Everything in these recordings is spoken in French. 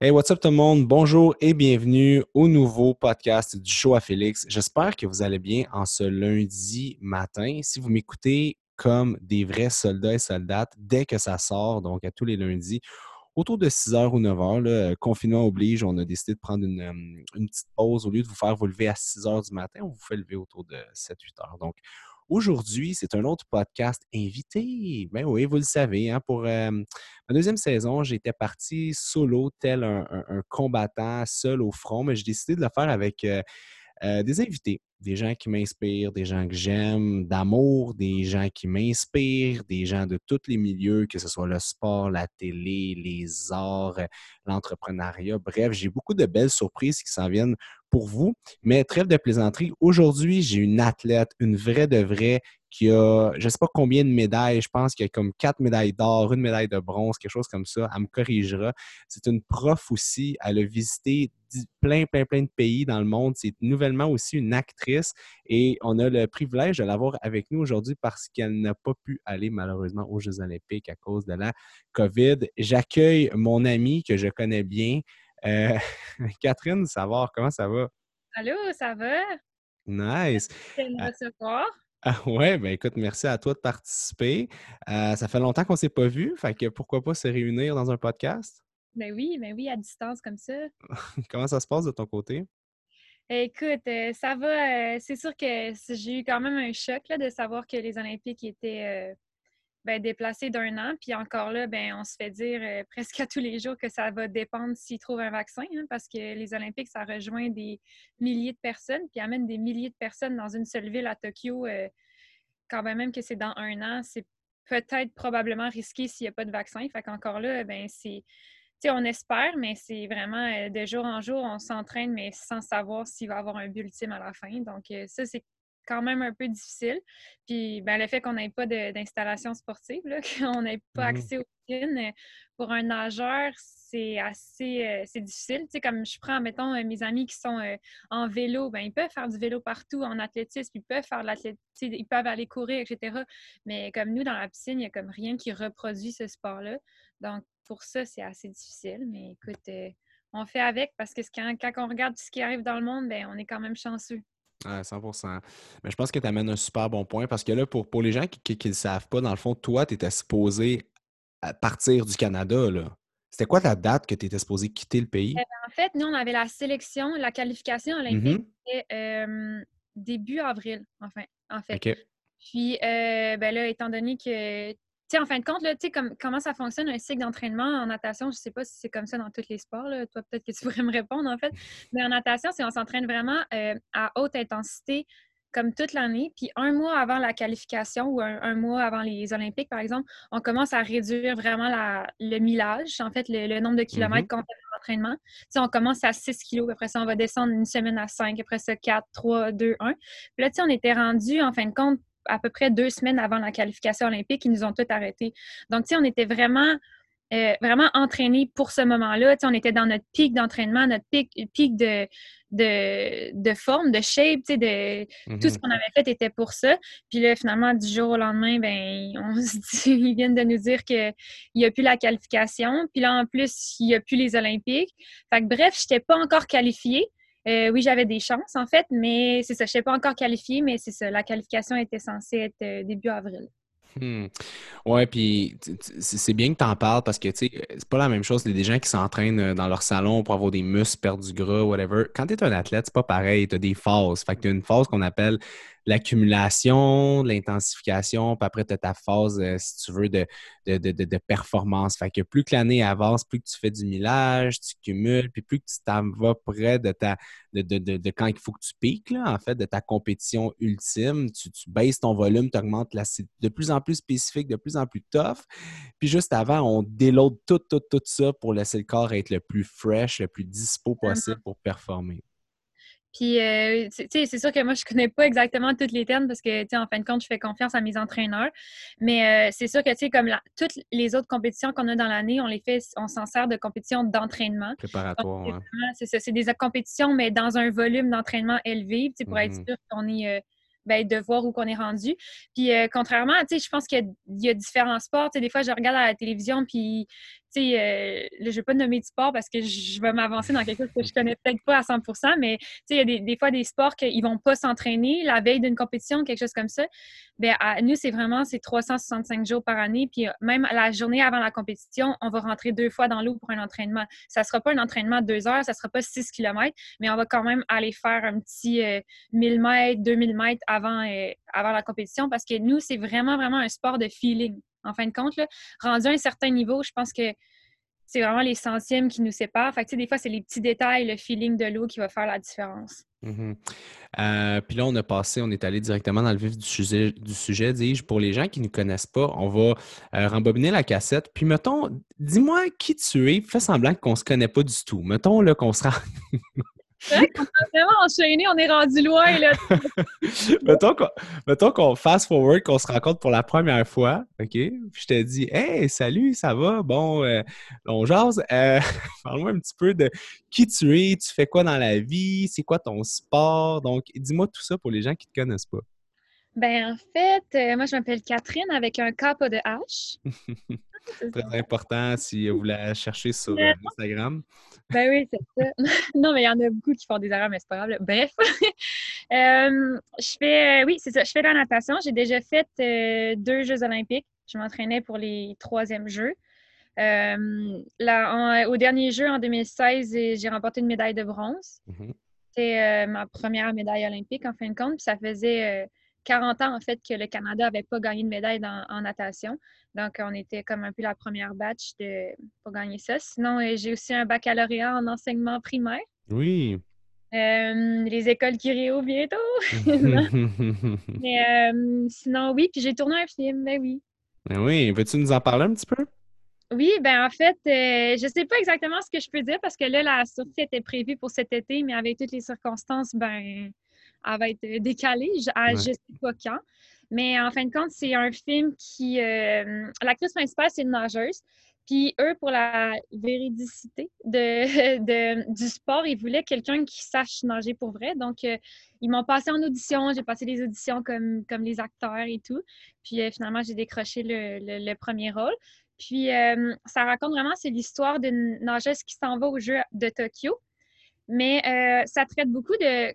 Hey, what's up tout le monde? Bonjour et bienvenue au nouveau podcast du show à Félix. J'espère que vous allez bien en ce lundi matin. Si vous m'écoutez comme des vrais soldats et soldates, dès que ça sort, donc à tous les lundis, autour de 6h ou 9h, confinement oblige, on a décidé de prendre une, euh, une, petite pause. Au lieu de vous faire vous lever à 6h du matin, on vous fait lever autour de 7-8h. Donc, Aujourd'hui, c'est un autre podcast invité. Ben oui, vous le savez, hein, pour euh, ma deuxième saison, j'étais parti solo, tel un, combattant seul au front, mais j'ai décidé de le faire avec euh, euh, des invités, des gens qui m'inspirent, des gens que j'aime, d'amour, des gens qui m'inspirent, des gens de tous les milieux, que ce soit le sport, la télé, les arts, l'entrepreneuriat. Bref, j'ai beaucoup de belles surprises qui s'en viennent pour vous. Mais trêve de plaisanterie, aujourd'hui, j'ai une athlète, une vraie de vraie, qui a, je ne sais pas combien de médailles, je pense qu'il y a comme quatre médailles d'or, une médaille de bronze, quelque chose comme ça. Elle me corrigera. C'est une prof aussi. Elle a visité plein, plein, plein de pays dans le monde. C'est nouvellement aussi une actrice et on a le privilège de l'avoir avec nous aujourd'hui parce qu'elle n'a pas pu aller malheureusement aux Jeux olympiques à cause de la COVID. J'accueille mon amie que je connais bien, euh, Catherine Savard, comment ça va? Allô, ça va? Nice. recevoir. Ah ouais, ben écoute, merci à toi de participer. Euh, ça fait longtemps qu'on ne s'est pas vu, fait que pourquoi pas se réunir dans un podcast? Ben oui, ben oui, à distance comme ça. Comment ça se passe de ton côté? Écoute, euh, ça va. c'est sûr que j'ai eu quand même un choc là, de savoir que les Olympiques étaient ben, déplacé d'un an. Puis encore là, ben, on se fait dire euh, presque à tous les jours que ça va dépendre s'ils trouvent un vaccin, hein, parce que les Olympiques, ça rejoint des milliers de personnes, puis amène des milliers de personnes dans une seule ville à Tokyo. Euh, quand même que c'est dans un an, c'est peut-être probablement risqué s'il n'y a pas de vaccin. Fait qu'encore là, ben, c'est. on espère, mais c'est vraiment euh, de jour en jour, on s'entraîne, mais sans savoir s'il va y avoir un but ultime à la fin. Donc, ça, c'est quand même un peu difficile. Puis ben, le fait qu'on n'ait pas d'installation sportive, qu'on n'ait pas mmh accès aux piscines, euh, pour un nageur, c'est assez euh, c'est difficile. Tu sais, comme je prends, mettons, euh, mes amis qui sont en vélo, ben, ils peuvent faire du vélo partout en athlétisme, ils peuvent faire de l'athlétisme, ils peuvent aller courir, etc. Mais comme nous, dans la piscine, il n'y a comme rien qui reproduit ce sport-là. Donc, pour ça, c'est assez difficile. Mais écoute, on fait avec parce que quand, quand on regarde tout ce qui arrive dans le monde, ben, on est quand même chanceux. Ouais, 100% Mais je pense que tu amènes un super bon point parce que là, pour, pour les gens qui ne le savent pas, dans le fond, toi, tu étais supposé partir du Canada. Là. C'était quoi ta date que tu étais supposé quitter le pays? Eh ben, en fait, nous, on avait la sélection, la qualification olympique, mmh début avril, enfin, en fait. Puis, euh, ben là, étant donné que sais, en fin de compte, là, comme, comment ça fonctionne un cycle d'entraînement en natation, je ne sais pas si c'est comme ça dans tous les sports. Là. Toi, peut-être que tu pourrais me répondre, en fait. Mais en natation, c'est on s'entraîne vraiment euh, à haute intensité comme toute l'année. Puis un mois avant la qualification ou un, mois avant les Olympiques, par exemple, on commence à réduire vraiment la, le millage, en fait, le, nombre de kilomètres mm-hmm. qu'on fait d'entraînement. on commence à 6 kilos, après ça, on va descendre une semaine à 5, après ça, 4, 3, 2, 1. Puis là, on était rendu, en fin de compte, à peu près deux semaines avant la qualification olympique, ils nous ont tout arrêté. Donc, tu sais, on était vraiment, euh, vraiment entraînés pour ce moment-là. Tu sais, on était dans notre pic d'entraînement, notre pic, pic de, de, forme, de shape, tu sais, de, tout ce mm-hmm. qu'on avait fait était pour ça. Puis là, finalement, du jour au lendemain, ben, on se dit, ils viennent de nous dire qu'il n'y a plus la qualification. Puis là, en plus, il n'y a plus les Olympiques. Fait que bref, je n'étais pas encore qualifiée. Euh, oui, j'avais des chances, en fait, mais c'est ça. Je ne pas encore qualifiée, mais c'est ça. La qualification était censée être euh, début avril. Hmm. Ouais, puis c'est bien que tu en parles parce que, tu sais, c'est pas la même chose. Il y a des gens qui s'entraînent euh, dans leur salon pour avoir des muscles, perdre du gras, whatever. Quand tu es un athlète, c'est pas pareil. Tu as des phases. Fait que tu as une phase qu'on appelle l'accumulation, l'intensification, puis après, tu as ta phase, euh, si tu veux, de, de, performance. Fait que plus que l'année avance, plus que tu fais du millage, tu cumules, puis plus que tu t'en vas près de ta de, quand il faut que tu piques, là, en fait, de ta compétition ultime. Tu, baisses ton volume, tu augmentes la de plus en plus spécifique, de plus en plus tough. Puis juste avant, on déload tout, tout, tout ça pour laisser le corps être le plus fresh, le plus dispo possible pour performer. Puis, euh, c'est sûr que moi, je connais pas exactement toutes les termes parce que, tu sais, en fin de compte, je fais confiance à mes entraîneurs. Mais euh, c'est sûr que, tu sais, comme toutes les autres compétitions qu'on a dans l'année, on les fait, on s'en sert de compétitions d'entraînement. Préparatoire, C'est ça, c'est des compétitions, mais dans un volume d'entraînement élevé, tu sais, pour être mmh sûr qu'on est... Euh, ben, de voir où qu'on est rendu. Puis contrairement, tu sais, je pense qu'il y, a différents sports. Tu sais, des fois, je regarde à la télévision, puis sais, euh, je ne vais pas nommer de sport parce que je vais m'avancer dans quelque chose que je connais peut-être pas à 100% mais il y a des, fois des sports qu'ils vont pas s'entraîner la veille d'une compétition, quelque chose comme ça. Bien, nous, c'est vraiment c'est 365 jours par année. Puis même la journée avant la compétition, on va rentrer deux fois dans l'eau pour un entraînement. Ça sera pas un entraînement de deux heures, ça sera pas 6 km, mais on va quand même aller faire un petit 1000 mètres, 2000 mètres avant, avant la compétition parce que nous, c'est vraiment, vraiment un sport de feeling en fin de compte. Rendu à un certain niveau, je pense que c'est vraiment les centièmes qui nous séparent. Fait que, des fois, c'est les petits détails, le feeling de l'eau qui va faire la différence. Mm-hmm. Euh, puis là, on a passé, on est allé directement dans le vif du sujet, dis-je. Pour les gens qui ne connaissent pas, on va euh, rembobiner la cassette. Puis mettons, dis-moi qui tu es. Fais semblant qu'on ne se connaît pas du tout. Mettons là, qu'on sera C'est qu'on est vraiment enchaîné, on est rendu loin, là. mettons qu'on fast forward, qu'on se rencontre pour la première fois, OK? Puis je te dis, hey, salut, ça va? Bon, euh, on. Euh, parle-moi un petit peu de qui tu es, tu fais quoi dans la vie, c'est quoi ton sport? Donc, dis-moi tout ça pour les gens qui ne te connaissent pas. Ben, en fait, euh, moi, je m'appelle Catherine avec un K, pas de H. Très important si vous la chercher sur euh, Instagram. Ben oui, c'est ça. non, mais il y en a beaucoup qui font des erreurs, mais c'est pas grave. Bref. Euh, je fais, oui, c'est ça. Je fais de la natation. J'ai déjà fait deux Jeux olympiques. Je m'entraînais pour les troisièmes Jeux. Là, au dernier jeu, en 2016, j'ai remporté une médaille de bronze. Mm-hmm. C'était ma première médaille olympique, en fin de compte. Puis ça faisait 40 ans, en fait, que le Canada n'avait pas gagné de médaille en natation. Donc, on était comme un peu la première batch de, pour gagner ça. Sinon, euh, j'ai aussi un baccalauréat en enseignement primaire. Oui. Euh, les écoles qui réouvrent bientôt. Mais euh, sinon, oui. Puis j'ai tourné un film, ben oui. Ben oui. Veux-tu nous en parler un petit peu? Oui, ben en fait, je ne sais pas exactement ce que je peux dire parce que là, la sortie était prévue pour cet été, mais avec toutes les circonstances, ben, elle va être décalée à je ne sais pas quand. Mais en fin de compte, c'est un film qui. Euh, l'actrice principale, c'est une nageuse. Puis eux, pour la véridicité de, du sport, ils voulaient quelqu'un qui sache nager pour vrai. Donc, euh, ils m'ont passé en audition. J'ai passé des auditions comme, comme les acteurs et tout. Puis euh, finalement, j'ai décroché le, premier rôle. Puis ça raconte vraiment, c'est l'histoire d'une nageuse qui s'en va au jeu de Tokyo. Mais ça traite beaucoup de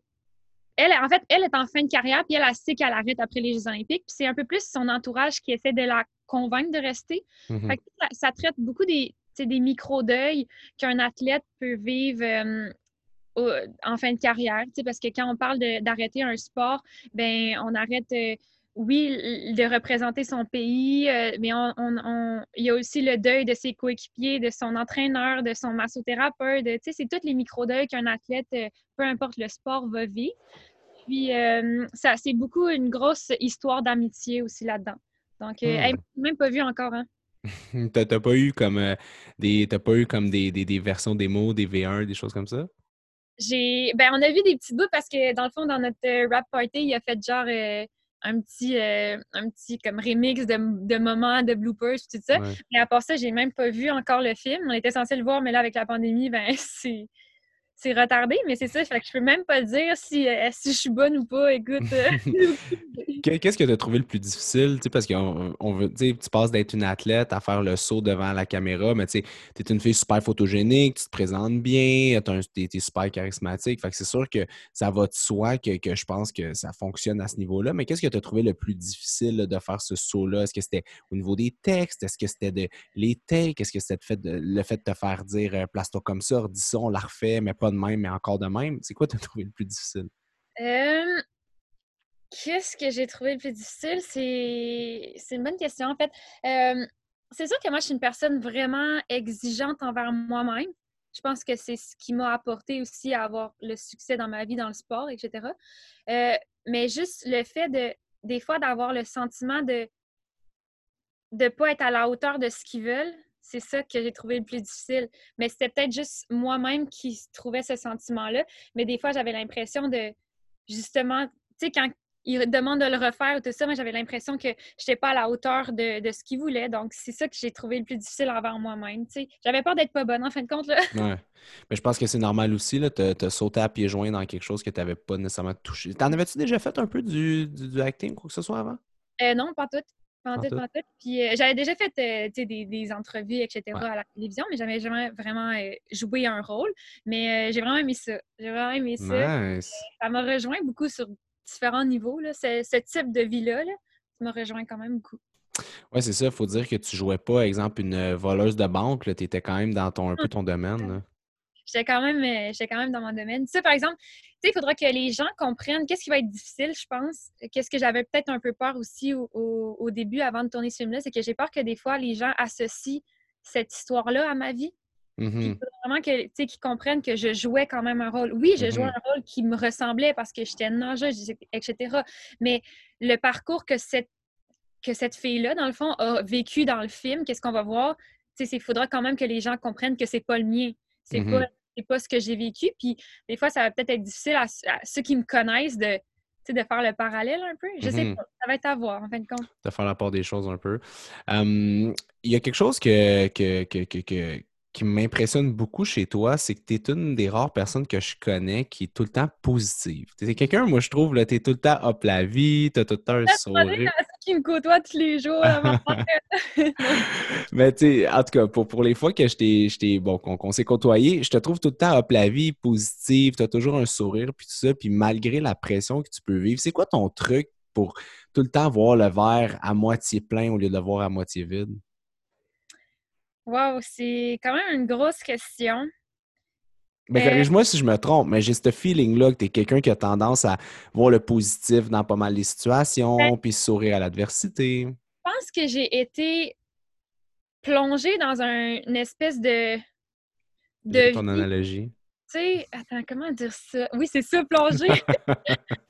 elle, en fait, elle est en fin de carrière, puis elle, a sait qu'elle arrête après les Jeux olympiques. Puis c'est un peu plus son entourage qui essaie de la convaincre de rester. Mm-hmm. ça, traite beaucoup des, des micro-deuils qu'un athlète peut vivre euh, en fin de carrière. Parce que quand on parle d'arrêter un sport, ben on arrête... Euh, oui, de représenter son pays, euh, mais il y a aussi le deuil de ses coéquipiers, de son entraîneur, de son massothérapeute. C'est tous les micro-deuils qu'un athlète, euh, peu importe le sport, va vivre. Puis, euh, ça, c'est beaucoup une grosse histoire d'amitié aussi là-dedans. Donc, hmm. même pas vu encore, hein? t'as, pas eu comme des pas eu comme des, des, des, versions démo, des V1, des choses comme ça? J'ai ben on a vu des petits bouts parce que dans le fond, dans notre rap party, il a fait genre un petit, euh, un petit comme remix de, de, moments, de bloopers, tout ça. Mais à part ça, j'ai même pas vu encore le film. On était censé le voir, mais là, avec la pandémie, ben c'est c'est retardé, mais c'est ça. Fait que je peux même pas dire si, euh, si je suis bonne ou pas. Écoute. Euh. Qu'est-ce que tu as trouvé le plus difficile? parce qu'on on veut, tu passes d'être une athlète à faire le saut devant la caméra, mais tu es une fille super photogénique, tu te présentes bien, tu es, super charismatique. Fait que c'est sûr que ça va de soi que, je pense que ça fonctionne à ce niveau-là. Mais qu'est-ce que tu as trouvé le plus difficile de faire ce saut-là? Est-ce que c'était au niveau des textes? Est-ce que c'était de les takes? Est-ce que c'était le fait de te faire dire euh, place-toi comme ça, dis ça, on la refait, mais pas de même, mais encore de même. C'est quoi tu as trouvé le plus difficile? Qu'est-ce que j'ai trouvé le plus difficile? C'est une bonne question, en fait. c'est sûr que moi, je suis une personne vraiment exigeante envers moi-même. Je pense que c'est ce qui m'a apporté aussi à avoir le succès dans ma vie, dans le sport, etc. mais juste le fait de, des fois, d'avoir le sentiment de ne pas être à la hauteur de ce qu'ils veulent, c'est ça que j'ai trouvé le plus difficile. Mais c'était peut-être juste moi-même qui trouvais ce sentiment-là. Mais des fois, j'avais l'impression de, justement, tu sais, quand ils demandent de le refaire ou tout ça, moi, j'avais l'impression que je n'étais pas à la hauteur de, ce qu'ils voulaient. Donc, c'est ça que j'ai trouvé le plus difficile envers moi-même. Tu sais. J'avais peur d'être pas bonne, en fin de compte. Là. Ouais. Mais je pense que c'est normal aussi. Tu as, sauté à pieds joints dans quelque chose que tu n'avais pas nécessairement touché. T'en avais-tu déjà fait un peu du, du, acting quoi que ce soit avant? Euh, non, pas tout. Puis euh, j'avais déjà fait euh, des, des, entrevues, etc. à la télévision, mais j'avais jamais vraiment euh, joué un rôle. Mais j'ai vraiment aimé ça. J'ai vraiment aimé ça. Ça m'a rejoint beaucoup sur différents niveaux. Là. Ce, type de vie-là, ça m'a rejoint quand même beaucoup. Oui, c'est ça. Il faut dire que tu jouais pas, exemple, une voleuse de banque. Tu étais quand même dans ton, un peu ton domaine. J'étais quand, même, quand même dans mon domaine. Tu sais, par exemple, il faudra que les gens comprennent qu'est-ce qui va être difficile, je pense. Qu'est-ce que j'avais peut-être un peu peur aussi au, début avant de tourner ce film-là, c'est que j'ai peur que des fois, les gens associent cette histoire-là à ma vie. Il mm-hmm. faut vraiment qu'ils comprennent que je jouais quand même un rôle. Oui, je jouais mm-hmm. un rôle qui me ressemblait parce que j'étais nageuse, etc. Mais le parcours que cette, que cette fille-là, dans le fond, a vécu dans le film, qu'est-ce qu'on va voir? Il faudra quand même que les gens comprennent que c'est pas le mien. C'est pas mm-hmm c'est pas ce que j'ai vécu. Puis des fois, ça va peut-être être difficile à, ceux qui me connaissent de, de faire le parallèle un peu. Je sais mm-hmm. pas. Ça va être à voir, en fin de compte. De faire la part des choses un peu. il y a quelque chose que, que, que qui m'impressionne beaucoup chez toi, c'est que tu es une des rares personnes que je connais qui est tout le temps positive. Tu es quelqu'un, moi, je trouve, tu es tout le temps hop la vie, tu as tout le temps un sourire. qui me côtoie tous les jours. Mais tu sais, en tout cas, pour, pour les fois que je t'ai, bon, qu'on s'est côtoyé, je te trouve tout le temps hop la vie, positive, tu as toujours un sourire, puis tout ça, puis malgré la pression que tu peux vivre, c'est quoi ton truc pour tout le temps voir le verre à moitié plein au lieu de le voir à moitié vide? Wow, c'est quand même une grosse question. Ben, euh, corrige-moi si je me trompe, mais j'ai ce feeling-là que tu es quelqu'un qui a tendance à voir le positif dans pas mal de situations, ben puis sourire à l'adversité. Je pense que j'ai été plongée dans une espèce de. de ton analogie. Tu sais, attends, comment dire ça? Oui, c'est ça, plongée.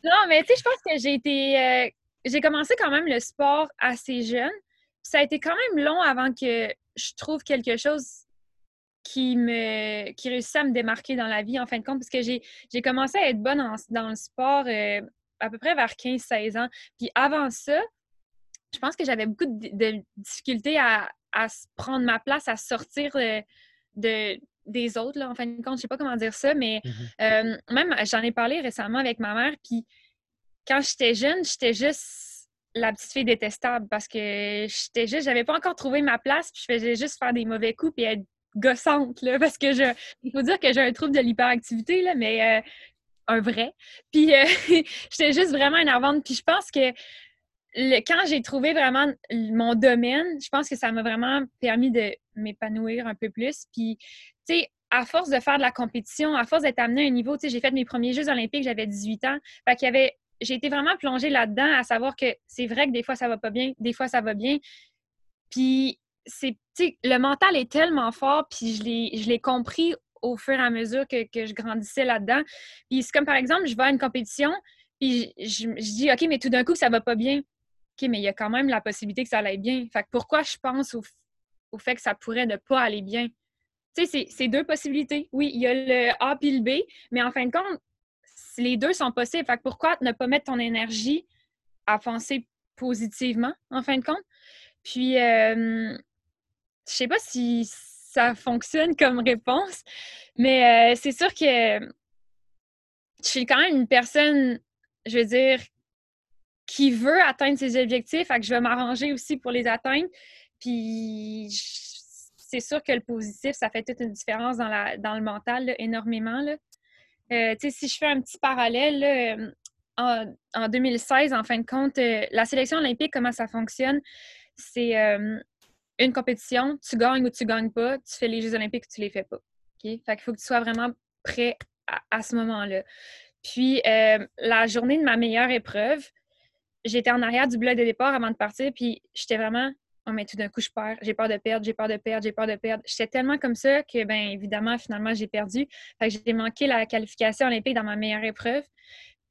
non, mais tu sais, je pense que j'ai été. Euh, j'ai commencé quand même le sport assez jeune. Ça a été quand même long avant que je trouve quelque chose qui me qui réussit à me démarquer dans la vie, en fin de compte, parce que j'ai commencé à être bonne dans le sport euh, à peu près vers 15-16 ans. Puis avant ça, je pense que j'avais beaucoup de, difficultés à, prendre ma place, à sortir euh, de, des autres, là, en fin de compte. Je sais pas comment dire ça, mais mm-hmm. euh, même j'en ai parlé récemment avec ma mère, puis quand j'étais jeune, j'étais juste la petite fille détestable parce que j'étais juste, j'avais pas encore trouvé ma place, puis je faisais juste faire des mauvais coups et être gossante, là, parce que je, il faut dire que j'ai un trouble de l'hyperactivité, mais euh, un vrai. Puis euh, j'étais juste vraiment énervante. Puis je pense que quand j'ai trouvé vraiment mon domaine, je pense que ça m'a vraiment permis de m'épanouir un peu plus. Puis, tu sais, à force de faire de la compétition, à force d'être amenée à un niveau, tu sais, j'ai fait mes premiers Jeux olympiques, j'avais 18 ans. Fait qu'il y avait j'ai été vraiment plongée là-dedans à savoir que c'est vrai que des fois ça va pas bien, des fois ça va bien. Puis c'est le mental est tellement fort, puis je l'ai, compris au fur et à mesure que, je grandissais là-dedans. Puis c'est comme par exemple, je vais à une compétition, puis je, dis OK, mais tout d'un coup, ça va pas bien. OK, mais il y a quand même la possibilité que ça aille bien. Fait que pourquoi je pense au, au fait que ça pourrait ne pas aller bien? Tu sais, c'est deux possibilités. Oui, il y a le A puis le B, mais en fin de compte, les deux sont possibles. Fait pourquoi ne pas mettre ton énergie à penser positivement, en fin de compte? Puis, euh, je sais pas si ça fonctionne comme réponse, mais euh, c'est sûr que je suis quand même une personne, je veux dire, qui veut atteindre ses objectifs, fait que je vais m'arranger aussi pour les atteindre. Puis, c'est sûr que le positif, ça fait toute une différence dans le mental, énormément. Là. Euh, si je fais un petit parallèle, euh, en, 2016, en fin de compte, euh, la sélection olympique, comment ça fonctionne? C'est une compétition, tu gagnes ou tu gagnes pas, tu fais les Jeux olympiques ou tu les fais pas. Fait qu'il faut que tu sois vraiment prêt à, ce moment-là. Puis, la journée de ma meilleure épreuve, j'étais en arrière du bloc de départ avant de partir, puis j'étais vraiment oh, mais tout d'un coup, je perds, j'ai peur de perdre, j'ai peur de perdre, j'ai peur de perdre. J'étais tellement comme ça que, bien évidemment, finalement, j'ai perdu. Fait que j'ai manqué la qualification olympique dans ma meilleure épreuve.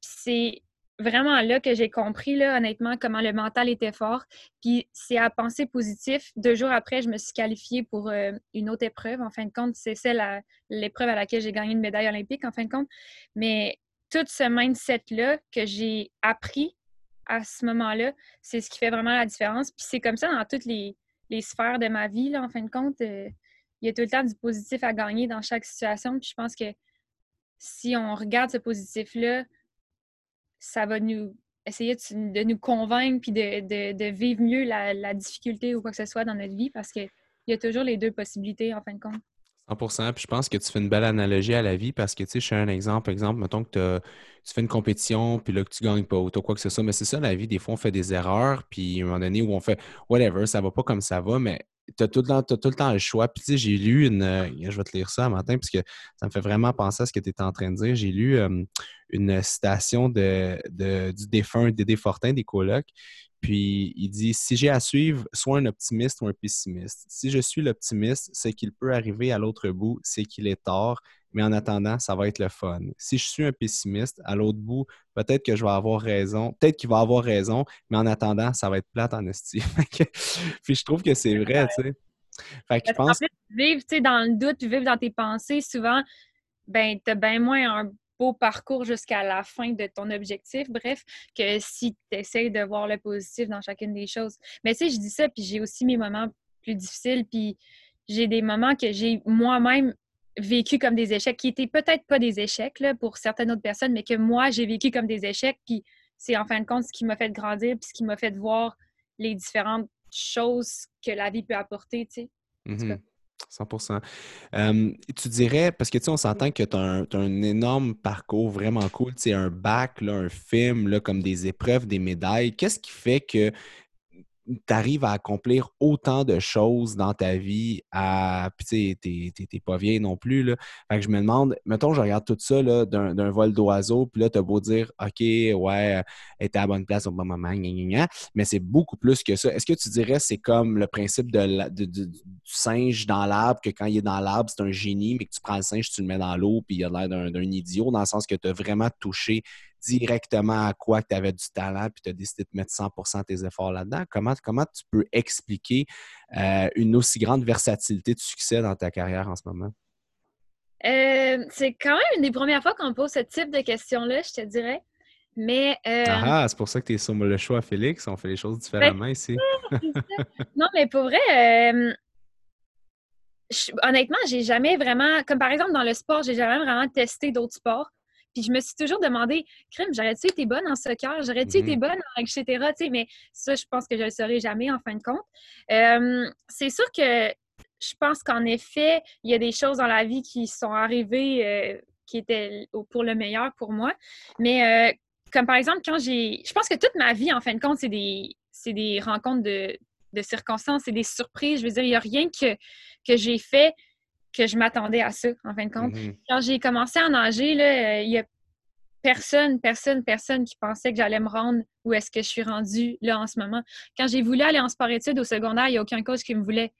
c'est vraiment là que j'ai compris, là, honnêtement, comment le mental était fort. Puis c'est à penser positif. Deux jours après, je me suis qualifiée pour euh, une autre épreuve. En fin de compte, c'est celle, l'épreuve à laquelle j'ai gagné une médaille olympique, en fin de compte. Mais tout ce mindset-là que j'ai appris à ce moment-là, c'est ce qui fait vraiment la différence. Puis c'est comme ça dans toutes les, sphères de ma vie, là, en fin de compte. Euh, il y a tout le temps du positif à gagner dans chaque situation. Puis je pense que si on regarde ce positif-là, ça va nous essayer de, nous convaincre puis de, vivre mieux la, difficulté ou quoi que ce soit dans notre vie parce qu'il y a toujours les deux possibilités en fin de compte. 100 Puis je pense que tu fais une belle analogie à la vie parce que, tu sais, je fais un exemple. Exemple, mettons que tu fais une compétition, puis là, que tu gagnes pas ou quoi que ce soit. Mais c'est ça, la vie. Des fois, on fait des erreurs, puis à un moment donné où on fait whatever, ça va pas comme ça va, mais tu as, tout le temps le choix. Puis, tu sais, j'ai lu une. Euh, je vais te lire ça un matin, puisque ça me fait vraiment penser à ce que tu étais en train de dire. J'ai lu une citation de, du défunt Dédé Fortin des colocs. Puis il dit Si j'ai à suivre soit un optimiste ou un pessimiste. Si je suis l'optimiste, c'est qu'il peut arriver à l'autre bout, c'est qu'il est tort, mais en attendant, ça va être le fun. Si je suis un pessimiste, à l'autre bout, peut-être que je vais avoir raison, peut-être qu'il va avoir raison, mais en attendant, ça va être plate en estime. puis je trouve que c'est vrai, tu sais. Fait que je pense. En fait, vivre dans le doute, vivre dans tes pensées, souvent, ben, t'as bien moins un beau parcours jusqu'à la fin de ton objectif, bref, que si tu essaies de voir le positif dans chacune des choses. Mais tu sais, je dis ça, puis j'ai aussi mes moments plus difficiles, puis j'ai des moments que j'ai moi-même vécu comme des échecs, qui étaient peut-être pas des échecs là, pour certaines autres personnes, mais que moi, j'ai vécu comme des échecs, puis c'est en fin de compte ce qui m'a fait grandir, puis ce qui m'a fait voir les différentes choses que la vie peut apporter, tu sais. 100% Tu dirais, parce que tu sais, on s'entend que tu as, un énorme parcours vraiment cool, tu sais, un bac, là, un film, comme des épreuves, des médailles. Qu'est-ce qui fait que tu arrives à accomplir autant de choses dans ta vie. Puis, tu t'es pas vieille non plus. Là. Fait que je me demande, mettons, je regarde tout ça d'un vol d'oiseau, puis là, tu as beau dire, OK, ouais, était à la bonne place au bon moment, mais c'est beaucoup plus que ça. Est-ce que tu dirais c'est comme le principe du singe dans l'arbre, que quand il est dans l'arbre, c'est un génie, mais que tu prends le singe, tu le mets dans l'eau, puis il a l'air d'un idiot, dans le sens que tu as vraiment touché directement à quoi tu avais du talent puis tu as décidé de mettre 100 de tes efforts là-dedans. Comment, comment tu peux expliquer euh, une aussi grande versatilité de succès dans ta carrière en ce moment? Euh, c'est quand même une des premières fois qu'on pose ce type de questions-là, je te dirais. Mais. Euh, ah, c'est pour ça que tu es sur le choix, Félix. On fait les choses différemment ici. non, mais pour vrai, honnêtement, j'ai jamais vraiment. Comme par exemple dans le sport, j'ai jamais vraiment testé d'autres sports. Puis je me suis toujours demandé, crime, j'aurais-tu été bonne en soccer? J'aurais-tu été mhm. bonne en etc. mais ça, je pense que je ne le saurais jamais en fin de compte. c'est sûr que je pense qu'en effet, il y a des choses dans la vie qui sont arrivées euh, qui étaient pour le meilleur pour moi. Mais euh, comme par exemple, quand j'ai. Je pense que toute ma vie, en fin de compte, c'est des, des rencontres de, de circonstances, c'est des surprises. Je veux dire, il n'y a rien que, que j'ai fait que je m'attendais à ça, en fin de compte. Mm-hmm. Quand j'ai commencé à nager, là, il y a personne, personne, personne qui pensait que j'allais me rendre où est-ce que je suis rendue là en ce moment. Quand j'ai voulu aller en sport-études au secondaire, il n'y a aucun coach qui me voulait.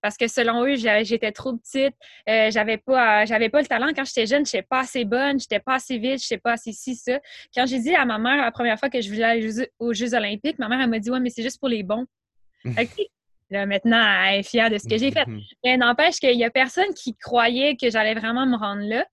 Parce que selon eux, j'étais trop petite, euh, j'avais pas, j'avais pas le talent. Quand j'étais jeune, je n'étais pas assez bonne, je n'étais pas assez vite, je n'étais pas assez ci, ça. Quand j'ai dit à ma mère la première fois que je voulais aller aux Jeux olympiques, ma mère, elle m'a dit « Ouais, mais c'est juste pour les bons. Là, maintenant, elle est fière de ce que j'ai fait. Mm-hmm. Mais n'empêche qu'il n'y a personne qui croyait que j'allais vraiment me rendre là.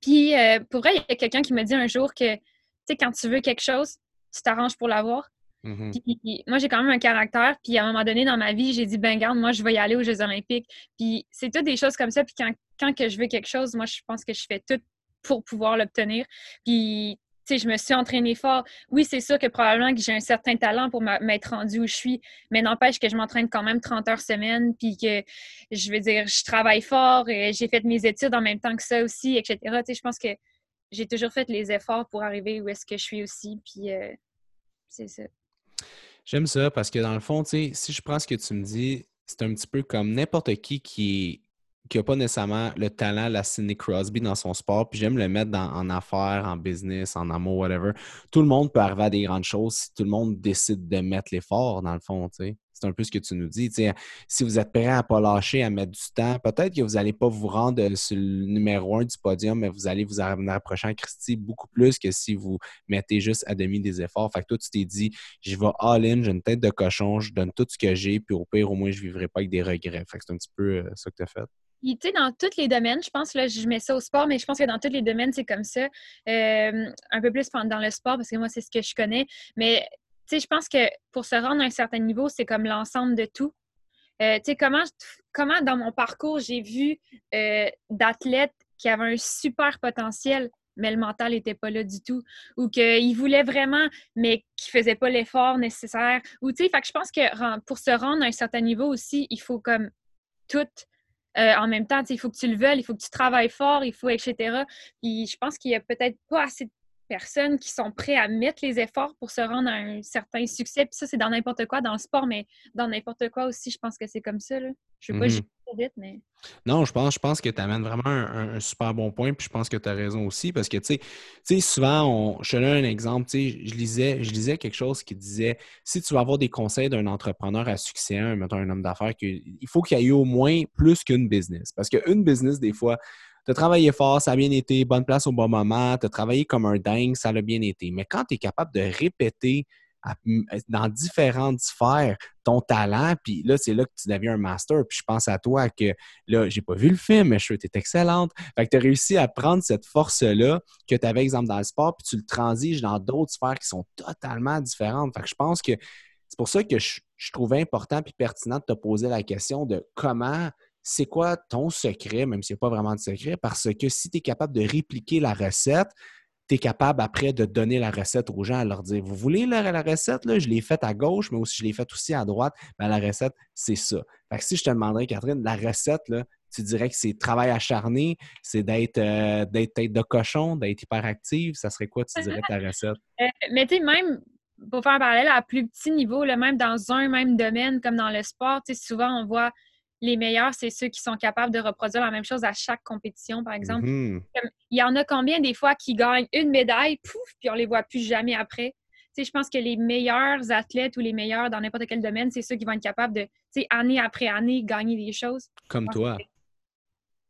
Puis, euh, pour vrai, il y a quelqu'un qui m'a dit un jour que, tu sais, quand tu veux quelque chose, tu t'arranges pour l'avoir. Mm-hmm. moi, j'ai quand même un caractère. Puis, à un moment donné dans ma vie, j'ai dit, ben, garde, moi, je vais y aller aux Jeux Olympiques. Puis, c'est toutes des choses comme ça. Puis, quand, quand que je veux quelque chose, moi, je pense que je fais tout pour pouvoir l'obtenir. Puis, sais, je me suis entraînée fort. Oui, c'est sûr que probablement que j'ai un certain talent pour m'être rendue où je suis, mais n'empêche que je m'entraîne quand même 30 heures semaine, puis que, je veux dire, je travaille fort, et j'ai fait mes études en même temps que ça aussi, etc. Je pense que j'ai toujours fait les efforts pour arriver où est-ce que je suis aussi, puis euh, c'est ça. J'aime ça parce que dans le fond, tu sais, si je prends ce que tu me dis, c'est un petit peu comme n'importe qui qui est qui n'a pas nécessairement le talent, la Sidney Crosby dans son sport, puis j'aime le mettre en affaires, en business, en amour, whatever. Tout le monde peut arriver à des grandes choses si tout le monde décide de mettre l'effort, dans le fond, tu sais. Un peu ce que tu nous dis. si vous êtes prêt à ne pas lâcher, à mettre du temps, peut-être que vous n'allez pas vous rendre euh, sur le numéro un du podium, mais vous allez vous approcher à Christy beaucoup plus que si vous mettez juste à demi des efforts. Fait que toi, tu t'es dit, je vais all-in, j'ai une tête de cochon, je donne tout ce que j'ai, puis au pire, au moins, je ne vivrai pas avec des regrets. Fait que c'est un petit peu euh, ça que tu as fait tu dans tous les domaines, je pense, là, je mets ça au sport, mais je pense que dans tous les domaines, c'est comme ça. Euh, un peu plus dans le sport, parce que moi, c'est ce que je connais. Mais, sais, je pense que pour se rendre à un certain niveau, c'est comme l'ensemble de tout. Euh, tu sais, comment, comment dans mon parcours, j'ai vu euh, d'athlètes qui avaient un super potentiel, mais le mental n'était pas là du tout. Ou qu'il voulait vraiment, mais qu'il ne faisait pas l'effort nécessaire. Ou, tu sais, je pense que pour se rendre à un certain niveau aussi, il faut comme tout euh, en même temps, il faut que tu le veuilles, il faut que tu travailles fort, il faut, etc. Puis je pense qu'il n'y a peut-être pas assez de personnes qui sont prêtes à mettre les efforts pour se rendre à un certain succès. Puis ça, c'est dans n'importe quoi, dans le sport, mais dans n'importe quoi aussi, je pense que c'est comme ça. Là. Je ne sais pas, mmh vite, mais. Non, je pense, je pense que tu amènes vraiment un, super bon point, puis je pense que tu as raison aussi, parce que, tu sais, souvent, on, je te donne un exemple, tu sais, je lisais, je lisais quelque chose qui disait, si tu vas avoir des conseils d'un entrepreneur à succès, un, mettons un homme d'affaires, il faut qu'il y ait au moins plus qu'une business. Parce qu'une business, des fois, tu as travaillé fort, ça a bien été, bonne place au bon moment, tu as travaillé comme un dingue, ça a bien été. Mais quand tu es capable de répéter dans différentes sphères ton talent, puis là, c'est là que tu deviens un master. Puis je pense à toi que, là, j'ai pas vu le film, mais je suis excellente. Fait que tu as réussi à prendre cette force-là que tu avais, exemple, dans le sport, puis tu le transiges dans d'autres sphères qui sont totalement différentes. Fait que je pense que c'est pour ça que je, je trouvais important puis pertinent de te poser la question de comment c'est quoi ton secret, même s'il n'y a pas vraiment de secret, parce que si tu es capable de répliquer la recette, tu es capable après de donner la recette aux gens, à leur dire Vous voulez la, la recette, là? je l'ai faite à gauche, mais aussi je l'ai faite aussi à droite. Ben, la recette, c'est ça. Fait que si je te demanderais, Catherine, la recette, là, tu dirais que c'est travail acharné, c'est d'être euh, d'être tête de cochon, d'être hyperactive. Ça serait quoi, tu dirais, ta recette? Euh, mais tu même pour faire un parallèle à plus petit niveau, même dans un même domaine comme dans le sport, souvent on voit les meilleurs, c'est ceux qui sont capables de reproduire la même chose à chaque compétition, par exemple. Mm-hmm. il y en a combien des fois qui gagnent une médaille, pouf, puis on les voit plus jamais après? je pense que les meilleurs athlètes ou les meilleurs dans n'importe quel domaine, c'est ceux qui vont être capables de, année après année, gagner des choses. Comme toi.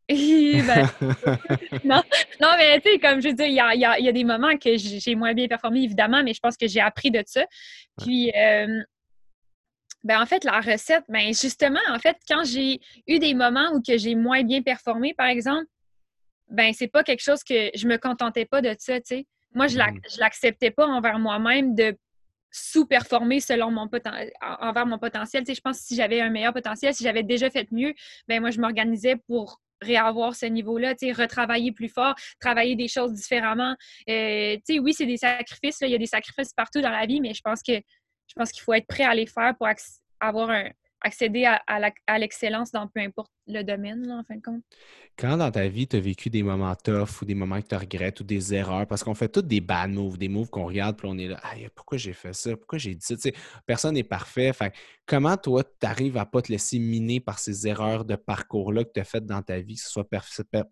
Ben, non, non, mais tu sais, comme je veux dire, il y a, des moments que j'ai moins bien performé, évidemment, mais je pense que j'ai appris de ça. Puis, euh, ben en fait, la recette, ben justement, en fait, quand j'ai eu des moments où que j'ai moins bien performé, par exemple, ben c'est pas quelque chose que je me contentais pas de ça, tu sais. Moi, je mmh. l'acceptais pas envers moi-même de sous-performer selon mon envers mon potentiel. Tu sais, je pense que si j'avais un meilleur potentiel, si j'avais déjà fait mieux, ben moi, je m'organisais pour réavoir ce niveau-là, tu sais, retravailler plus fort, travailler des choses différemment. Euh, tu sais, oui, c'est des sacrifices, il y a des sacrifices partout dans la vie, mais je pense que je pense qu'il faut être prêt à les faire pour avoir accéder à, l'excellence dans peu importe le domaine, en fin de compte. Quand dans ta vie, tu as vécu des moments tough ou des moments que tu regrettes ou des erreurs, parce qu'on fait tous des bad moves, des moves qu'on regarde, puis on est là, pourquoi j'ai fait ça? Pourquoi j'ai dit ça? personne n'est parfait. comment toi, tu arrives à pas te laisser miner par ces erreurs de parcours-là que tu as faites dans ta vie, que ce soit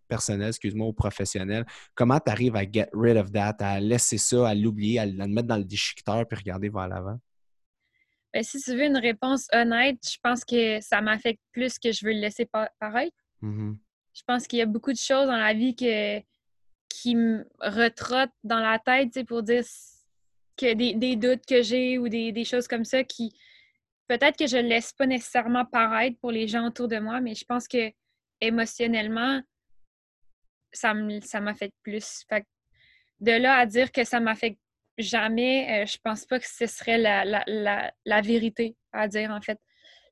personnel, excuse-moi, ou professionnel? Comment tu arrives à get rid of that, à laisser ça, à l'oublier, à le mettre dans le déchiqueteur puis regarder vers l'avant? Ben, si tu veux une réponse honnête, je pense que ça m'affecte plus que je veux le laisser paraître. Mm-hmm. Je pense qu'il y a beaucoup de choses dans la vie que, qui me retrottent dans la tête pour dire que des, doutes que j'ai ou des, choses comme ça qui peut-être que je ne laisse pas nécessairement paraître pour les gens autour de moi, mais je pense que émotionnellement, ça m'affecte plus. de là à dire que ça m'affecte jamais, euh, je pense pas que ce serait la, vérité à dire, en fait.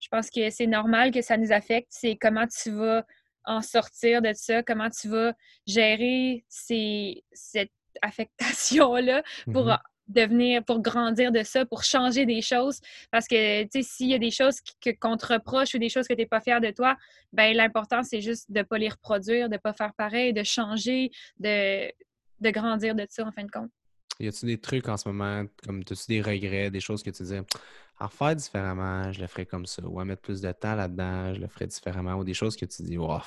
Je pense que c'est normal que ça nous affecte. C'est comment tu vas en sortir de ça, comment tu vas gérer cette affectation-là pour mm-hmm. devenir, pour grandir de ça, pour changer des choses. Parce que, tu sais, s'il y a des choses qu'on te reproche ou des choses que tu n'es pas fier de toi, ben l'important, c'est juste de ne pas les reproduire, de ne pas faire pareil, de changer, de, de grandir de ça, en fin de compte. Y a-tu des trucs en ce moment, comme as-tu des regrets, des choses que tu disais, à refaire différemment, je le ferais comme ça, ou à mettre plus de temps là-dedans, je le ferais différemment, ou des choses que tu dis, wow,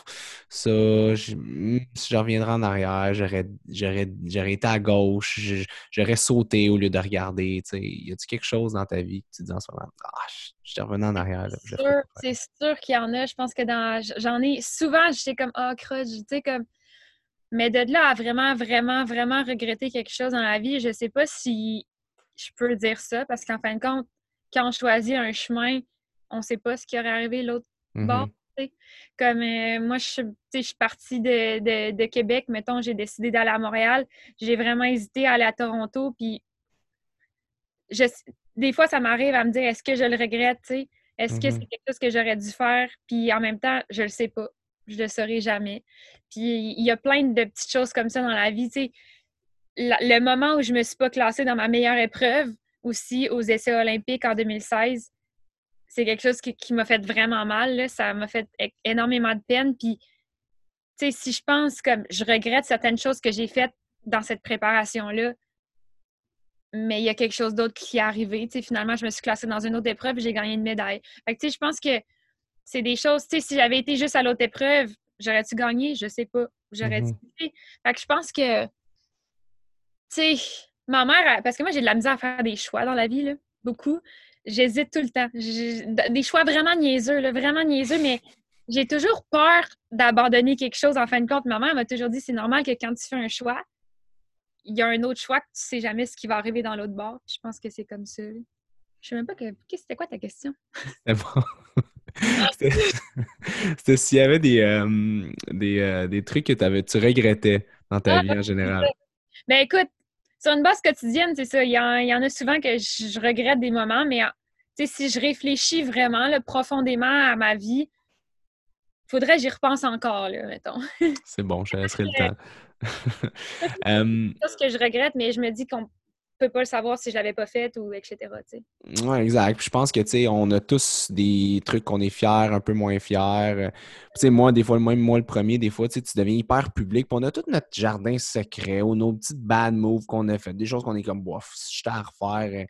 ça, hmm, si je reviendrais en arrière, j'aurais été à gauche, j'aurais sauté au lieu de regarder, tu sais, y a-tu quelque chose dans ta vie que tu dis en ce moment, ah, je suis revenu en arrière, C'est sûr, qu'il y en a, je pense que dans, j'en ai, souvent, j'étais comme, ah, oh, crud, tu sais, comme, mais de là à vraiment, vraiment, vraiment regretter quelque chose dans la vie, je ne sais pas si je peux dire ça, parce qu'en fin de compte, quand on choisit un chemin, on ne sait pas ce qui aurait arrivé l'autre mm-hmm. bord. Comme euh, moi, je, suis partie de, Québec, mettons, j'ai décidé d'aller à Montréal. J'ai vraiment hésité à aller à Toronto. Puis, des fois, ça m'arrive à me dire est-ce que je le regrette? Est-ce que mm-hmm. c'est quelque chose que j'aurais dû faire? Puis en même temps, je le sais pas je le saurai jamais. Puis il y a plein de petites choses comme ça dans la vie. Le moment où je me suis pas classée dans ma meilleure épreuve, aussi aux essais olympiques en 2016, c'est quelque chose qui, m'a fait vraiment mal. Ça m'a fait énormément de peine. Puis, tu sais, si je pense comme je regrette certaines choses que j'ai faites dans cette préparation-là, mais il y a quelque chose d'autre qui est arrivé. Tu sais, finalement, je me suis classée dans une autre épreuve et j'ai gagné une médaille. Fait que, tu sais, je pense que c'est des choses, tu sais, si j'avais été juste à l'autre épreuve, j'aurais-tu gagné? Je sais pas. J'aurais mm Fait que je pense que, tu sais, ma mère, parce que moi, j'ai de la misère à faire des choix dans la vie, là, beaucoup. J'hésite tout le temps. Des choix vraiment niaiseux, là, vraiment niaiseux, mais j'ai toujours peur d'abandonner quelque chose en fin de compte. Ma mère m'a toujours dit c'est normal que quand tu fais un choix, il y a un autre choix que tu sais jamais ce qui va arriver dans l'autre bord. Je pense que c'est comme ça. Je sais même pas que. C'était quoi ta question? Bon. C'était s'il y avait des, euh, euh, des, trucs que avais, tu regrettais dans ta ah, vie en général? Ben écoute, sur une base quotidienne, c'est ça. Il y, en, a souvent que je, regrette des moments, mais si je réfléchis vraiment profondément à ma vie, faudrait que j'y repense encore, là, mettons. c'est bon, je laisserai le temps. c'est ce que je regrette, mais je me dis qu'on peut pas le savoir si je l'avais pas fait ou etc. Oui, exact. je pense que tu sais, on a tous des trucs qu'on est fiers, un peu moins fiers. Tu moi, des fois, même moi le premier, des fois, tu deviens hyper public. on a tout notre jardin secret ou nos petites bad moves qu'on a fait, des choses qu'on est comme bof, si j'étais à refaire.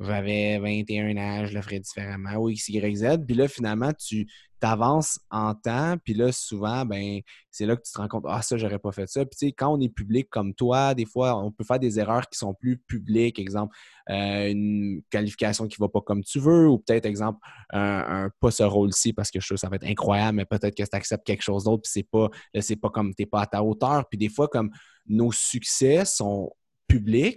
J'avais 21 ans, je le ferais différemment, ou X, Y, Z. Puis là, finalement, tu avances en temps, puis là, souvent, ben, c'est là que tu te rends compte, ah, ça, j'aurais pas fait ça. Puis tu sais, quand on est public comme toi, des fois, on peut faire des erreurs qui sont plus publiques. Exemple, euh, une qualification qui va pas comme tu veux, ou peut-être, exemple, un, pas ce rôle-ci, parce que je trouve que ça va être incroyable, mais peut-être que tu acceptes quelque chose d'autre, puis c'est pas, c'est pas comme, t'es pas à ta hauteur. Puis des fois, comme nos succès sont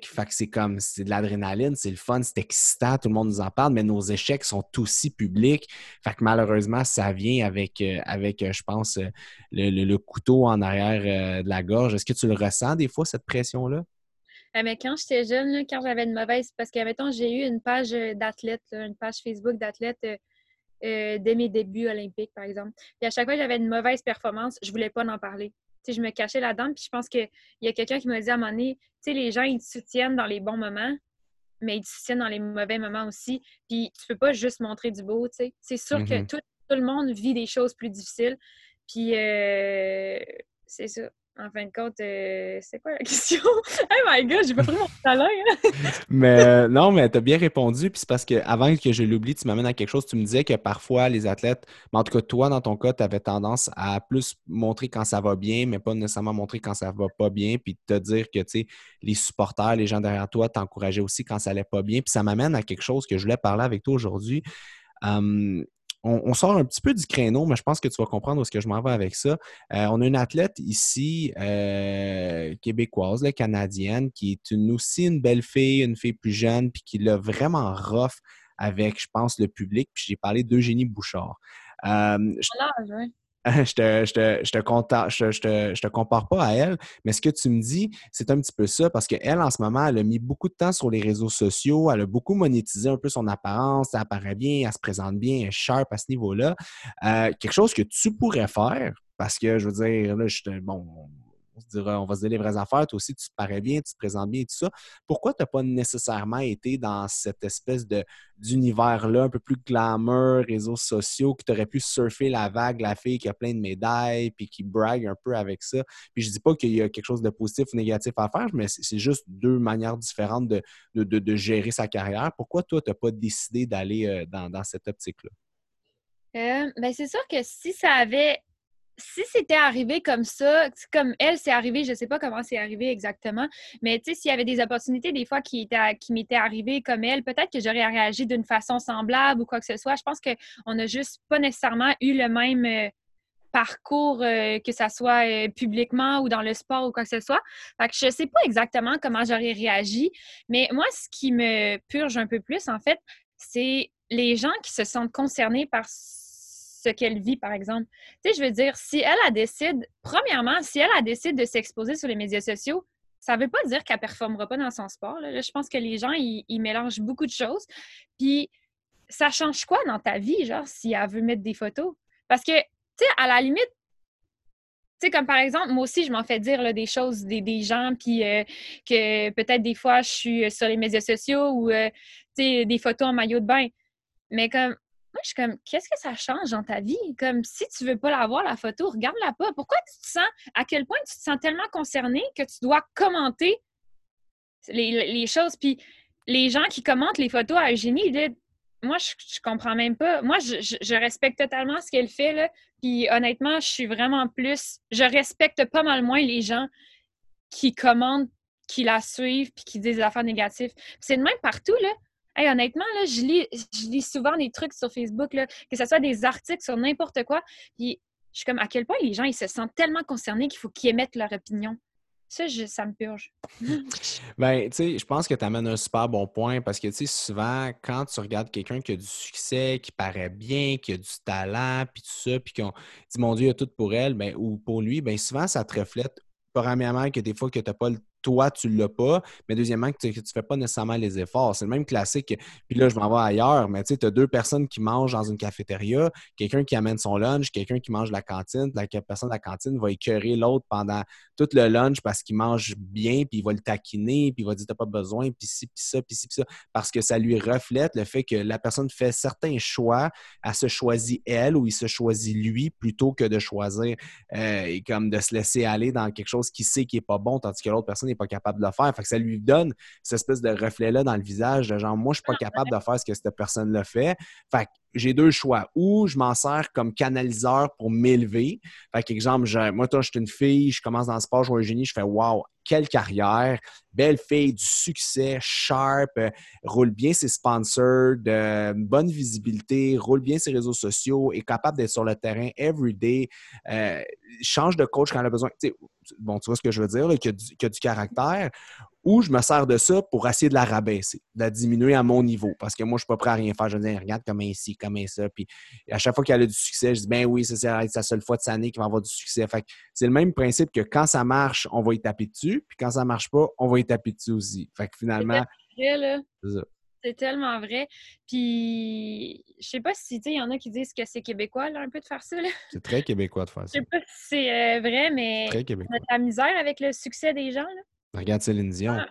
Fait que c'est comme, c'est de l'adrénaline, c'est le fun, c'est excitant, tout le monde nous en parle, mais nos échecs sont aussi publics. Fait que malheureusement, ça vient avec, euh, avec euh, je pense, euh, le, couteau en arrière de la gorge. Est-ce que tu le ressens des fois, cette pression-là? mais quand j'étais jeune, quand j'avais une mauvaise, parce que, mettons, j'ai eu une page d'athlète, une page Facebook d'athlète dès mes débuts olympiques, par exemple. Et à chaque fois que j'avais une mauvaise performance, je voulais pas en parler je me cachais là-dedans. Puis je pense qu'il y a quelqu'un qui m'a dit à un moment donné, tu sais, les gens, ils te soutiennent dans les bons moments, mais ils te soutiennent dans les mauvais moments aussi. Puis tu peux pas juste montrer du beau, tu sais. C'est sûr que mm-hmm. tout, le monde vit des choses plus difficiles. Puis euh, c'est ça en fin de compte, euh, c'est quoi la question? oh my god, j'ai pas pris mon talent! Hein. mais euh, non, mais tu as bien répondu. Puis c'est parce que avant que je l'oublie, tu m'amènes à quelque chose. Tu me disais que parfois, les athlètes, mais en tout cas, toi, dans ton cas, tu avais tendance à plus montrer quand ça va bien, mais pas nécessairement montrer quand ça va pas bien. Puis te dire que, tu sais, les supporters, les gens derrière toi t'encourageaient aussi quand ça allait pas bien. Puis ça m'amène à quelque chose que je voulais parler avec toi aujourd'hui. Hum, on, sort un petit peu du créneau, mais je pense que tu vas comprendre où est-ce que je m'en vais avec ça. Euh, on a une athlète ici, euh, québécoise, canadienne, qui est une, aussi une belle fille, une fille plus jeune, puis qui l'a vraiment rough avec, je pense, le public. Puis j'ai parlé d'Eugénie Bouchard. Euh, je, te, je, te je, te, compare pas à elle, mais ce que tu me dis, c'est un petit peu ça parce qu'elle, en ce moment, elle a mis beaucoup de temps sur les réseaux sociaux, elle a beaucoup monétisé un peu son apparence, elle apparaît bien, elle se présente bien, elle est sharp à ce niveau-là. Euh, quelque chose que tu pourrais faire, parce que je veux dire, là, je bon, on va se dire les vraies affaires, toi aussi, tu te parais bien, tu te présentes bien et tout ça. Pourquoi tu n'as pas nécessairement été dans cette espèce d'univers-là, un peu plus glamour, réseaux sociaux, qui t'aurais pu surfer la vague, la fille qui a plein de médailles, puis qui brague un peu avec ça? Puis je dis pas qu'il y a quelque chose de positif ou négatif à faire, mais c'est juste deux manières différentes de, de, gérer sa carrière. Pourquoi toi, tu n'as pas décidé d'aller euh, dans, dans cette optique-là? Euh, ben c'est sûr que si ça avait si c'était arrivé comme ça, comme elle, c'est arrivé, je ne sais pas comment c'est arrivé exactement, mais tu sais, s'il y avait des opportunités des fois qui, m'étaient arrivées comme elle, peut-être que j'aurais réagi d'une façon semblable ou quoi que ce soit. Je pense qu'on n'a juste pas nécessairement eu le même euh, parcours, euh, que ce soit euh, publiquement ou dans le sport ou quoi que ce soit. Fait je ne sais pas exactement comment j'aurais réagi, mais moi, ce qui me purge un peu plus, en fait, c'est les gens qui se sentent concernés par ce qu'elle vit, par exemple. Tu sais, je veux dire, si elle a décide, premièrement, si elle a décidé de s'exposer sur les médias sociaux, ça ne veut pas dire qu'elle ne performera pas dans son sport. je pense que les gens, ils, mélangent beaucoup de choses. Puis, ça change quoi dans ta vie, genre, si elle veut mettre des photos? Parce que, tu sais, à la limite, sais, comme par exemple, moi aussi, je m'en fais dire des choses des, gens, puis euh, que peut-être des fois, je suis sur les médias sociaux ou, euh, tu sais, des photos en maillot de bain. Mais comme, moi, je suis comme, qu'est-ce que ça change dans ta vie? Comme, si tu veux pas la voir, la photo, regarde-la pas. Pourquoi tu te sens, à quel point tu te sens tellement concerné que tu dois commenter les, choses? Puis les gens qui commentent les photos à Eugénie, moi, je, je, comprends même pas. Moi, je, respecte totalement ce qu'elle fait, là. Puis honnêtement, je suis vraiment plus. Je respecte pas mal moins les gens qui commentent, qui la suivent, puis qui disent des affaires négatives. C'est de même partout, là. Honnêtement, là, je lis, je lis souvent des trucs sur Facebook, là, que ce soit des articles sur n'importe quoi. Puis je suis comme à quel point les gens ils se sentent tellement concernés qu'il faut qu'ils émettent leur opinion? Ça, ça me purge. ben, tu sais, je pense que tu amènes un super bon point parce que, tu sais, souvent, quand tu regardes quelqu'un qui a du succès, qui paraît bien, qui a du talent, puis tout ça, puis qu'on dit, mon Dieu, il y a tout pour elle, ben, ou pour lui, ben souvent, ça te reflète premièrement que des fois que tu n'as pas le toi, tu ne l'as pas, mais deuxièmement, que tu ne fais pas nécessairement les efforts. C'est le même classique. Puis là, je m'en vais ailleurs, mais tu sais, tu as deux personnes qui mangent dans une cafétéria, quelqu'un qui amène son lunch, quelqu'un qui mange la cantine, la personne de la cantine va écœurer l'autre pendant tout le lunch parce qu'il mange bien, puis il va le taquiner, puis il va dire t'as pas besoin, puis ci, puis ça, puis ci, puis ça, parce que ça lui reflète le fait que la personne fait certains choix, elle se choisit elle ou il se choisit lui plutôt que de choisir euh, comme de se laisser aller dans quelque chose qui sait qui est pas bon, tandis que l'autre personne n'est pas capable de le faire. Fait que ça lui donne cette espèce de reflet-là dans le visage de genre moi, je suis pas capable de faire ce que cette personne le fait. Fait que j'ai deux choix. Ou je m'en sers comme canaliseur pour m'élever. Fait qu'exemple, moi, toi, je suis une fille, je commence dans le sport, je vois un génie, je fais Wow, quelle carrière, belle fille, du succès, sharp, euh, roule bien ses sponsors, de bonne visibilité, roule bien ses réseaux sociaux, est capable d'être sur le terrain every day, euh, change de coach quand elle a besoin. Bon, tu vois ce que je veux dire, qui a du caractère ou je me sers de ça pour essayer de la rabaisser, de la diminuer à mon niveau. Parce que moi, je ne suis pas prêt à rien faire. Je dis, regarde comme ici, comme ça. Puis à chaque fois qu'elle a du succès, je dis, ben oui, c'est sa seule fois de cette année qu'il va avoir du succès. Fait c'est le même principe que quand ça marche, on va y taper dessus. Puis quand ça ne marche pas, on va y taper dessus aussi. Fait que finalement. C'est tellement vrai. Puis, je sais pas si, tu il y en a qui disent que c'est québécois, là, un peu de faire ça. C'est très québécois de faire ça. Je sais pas si c'est euh, vrai, mais on a de la misère avec le succès des gens, là. Regarde Céline Dion. Ah,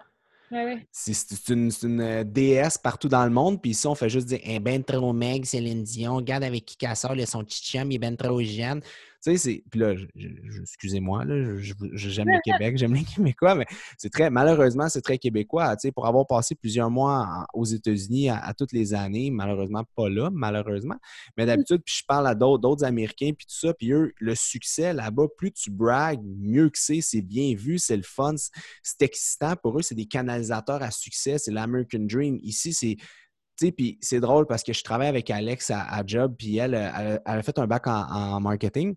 c'est une, une, euh, déesse partout dans le monde, puis ici, on fait juste dire un ben trop meg, Céline Dion. Regarde avec qui qu'elle sort, son petit il est ben trop jeune. Tu sais, c'est. Puis là, excusez-moi, j'aime le Québec, j'aime les Québécois, mais c'est très. Malheureusement, c'est très québécois. Tu sais, pour avoir passé plusieurs mois aux États-Unis à, toutes les années, malheureusement, pas là, malheureusement. Mais mmh. d'habitude, puis je parle à d'autres Américains, puis tout ça, puis eux, le succès là-bas, plus tu bragues, mieux que c'est, c'est bien vu, c'est le fun, c'est excitant. Pour eux, c'est des canalisateurs à succès, c'est l'American Dream. Ici, c'est puis c'est drôle parce que je travaille avec Alex à, Job, puis elle, elle, a fait un bac en, marketing.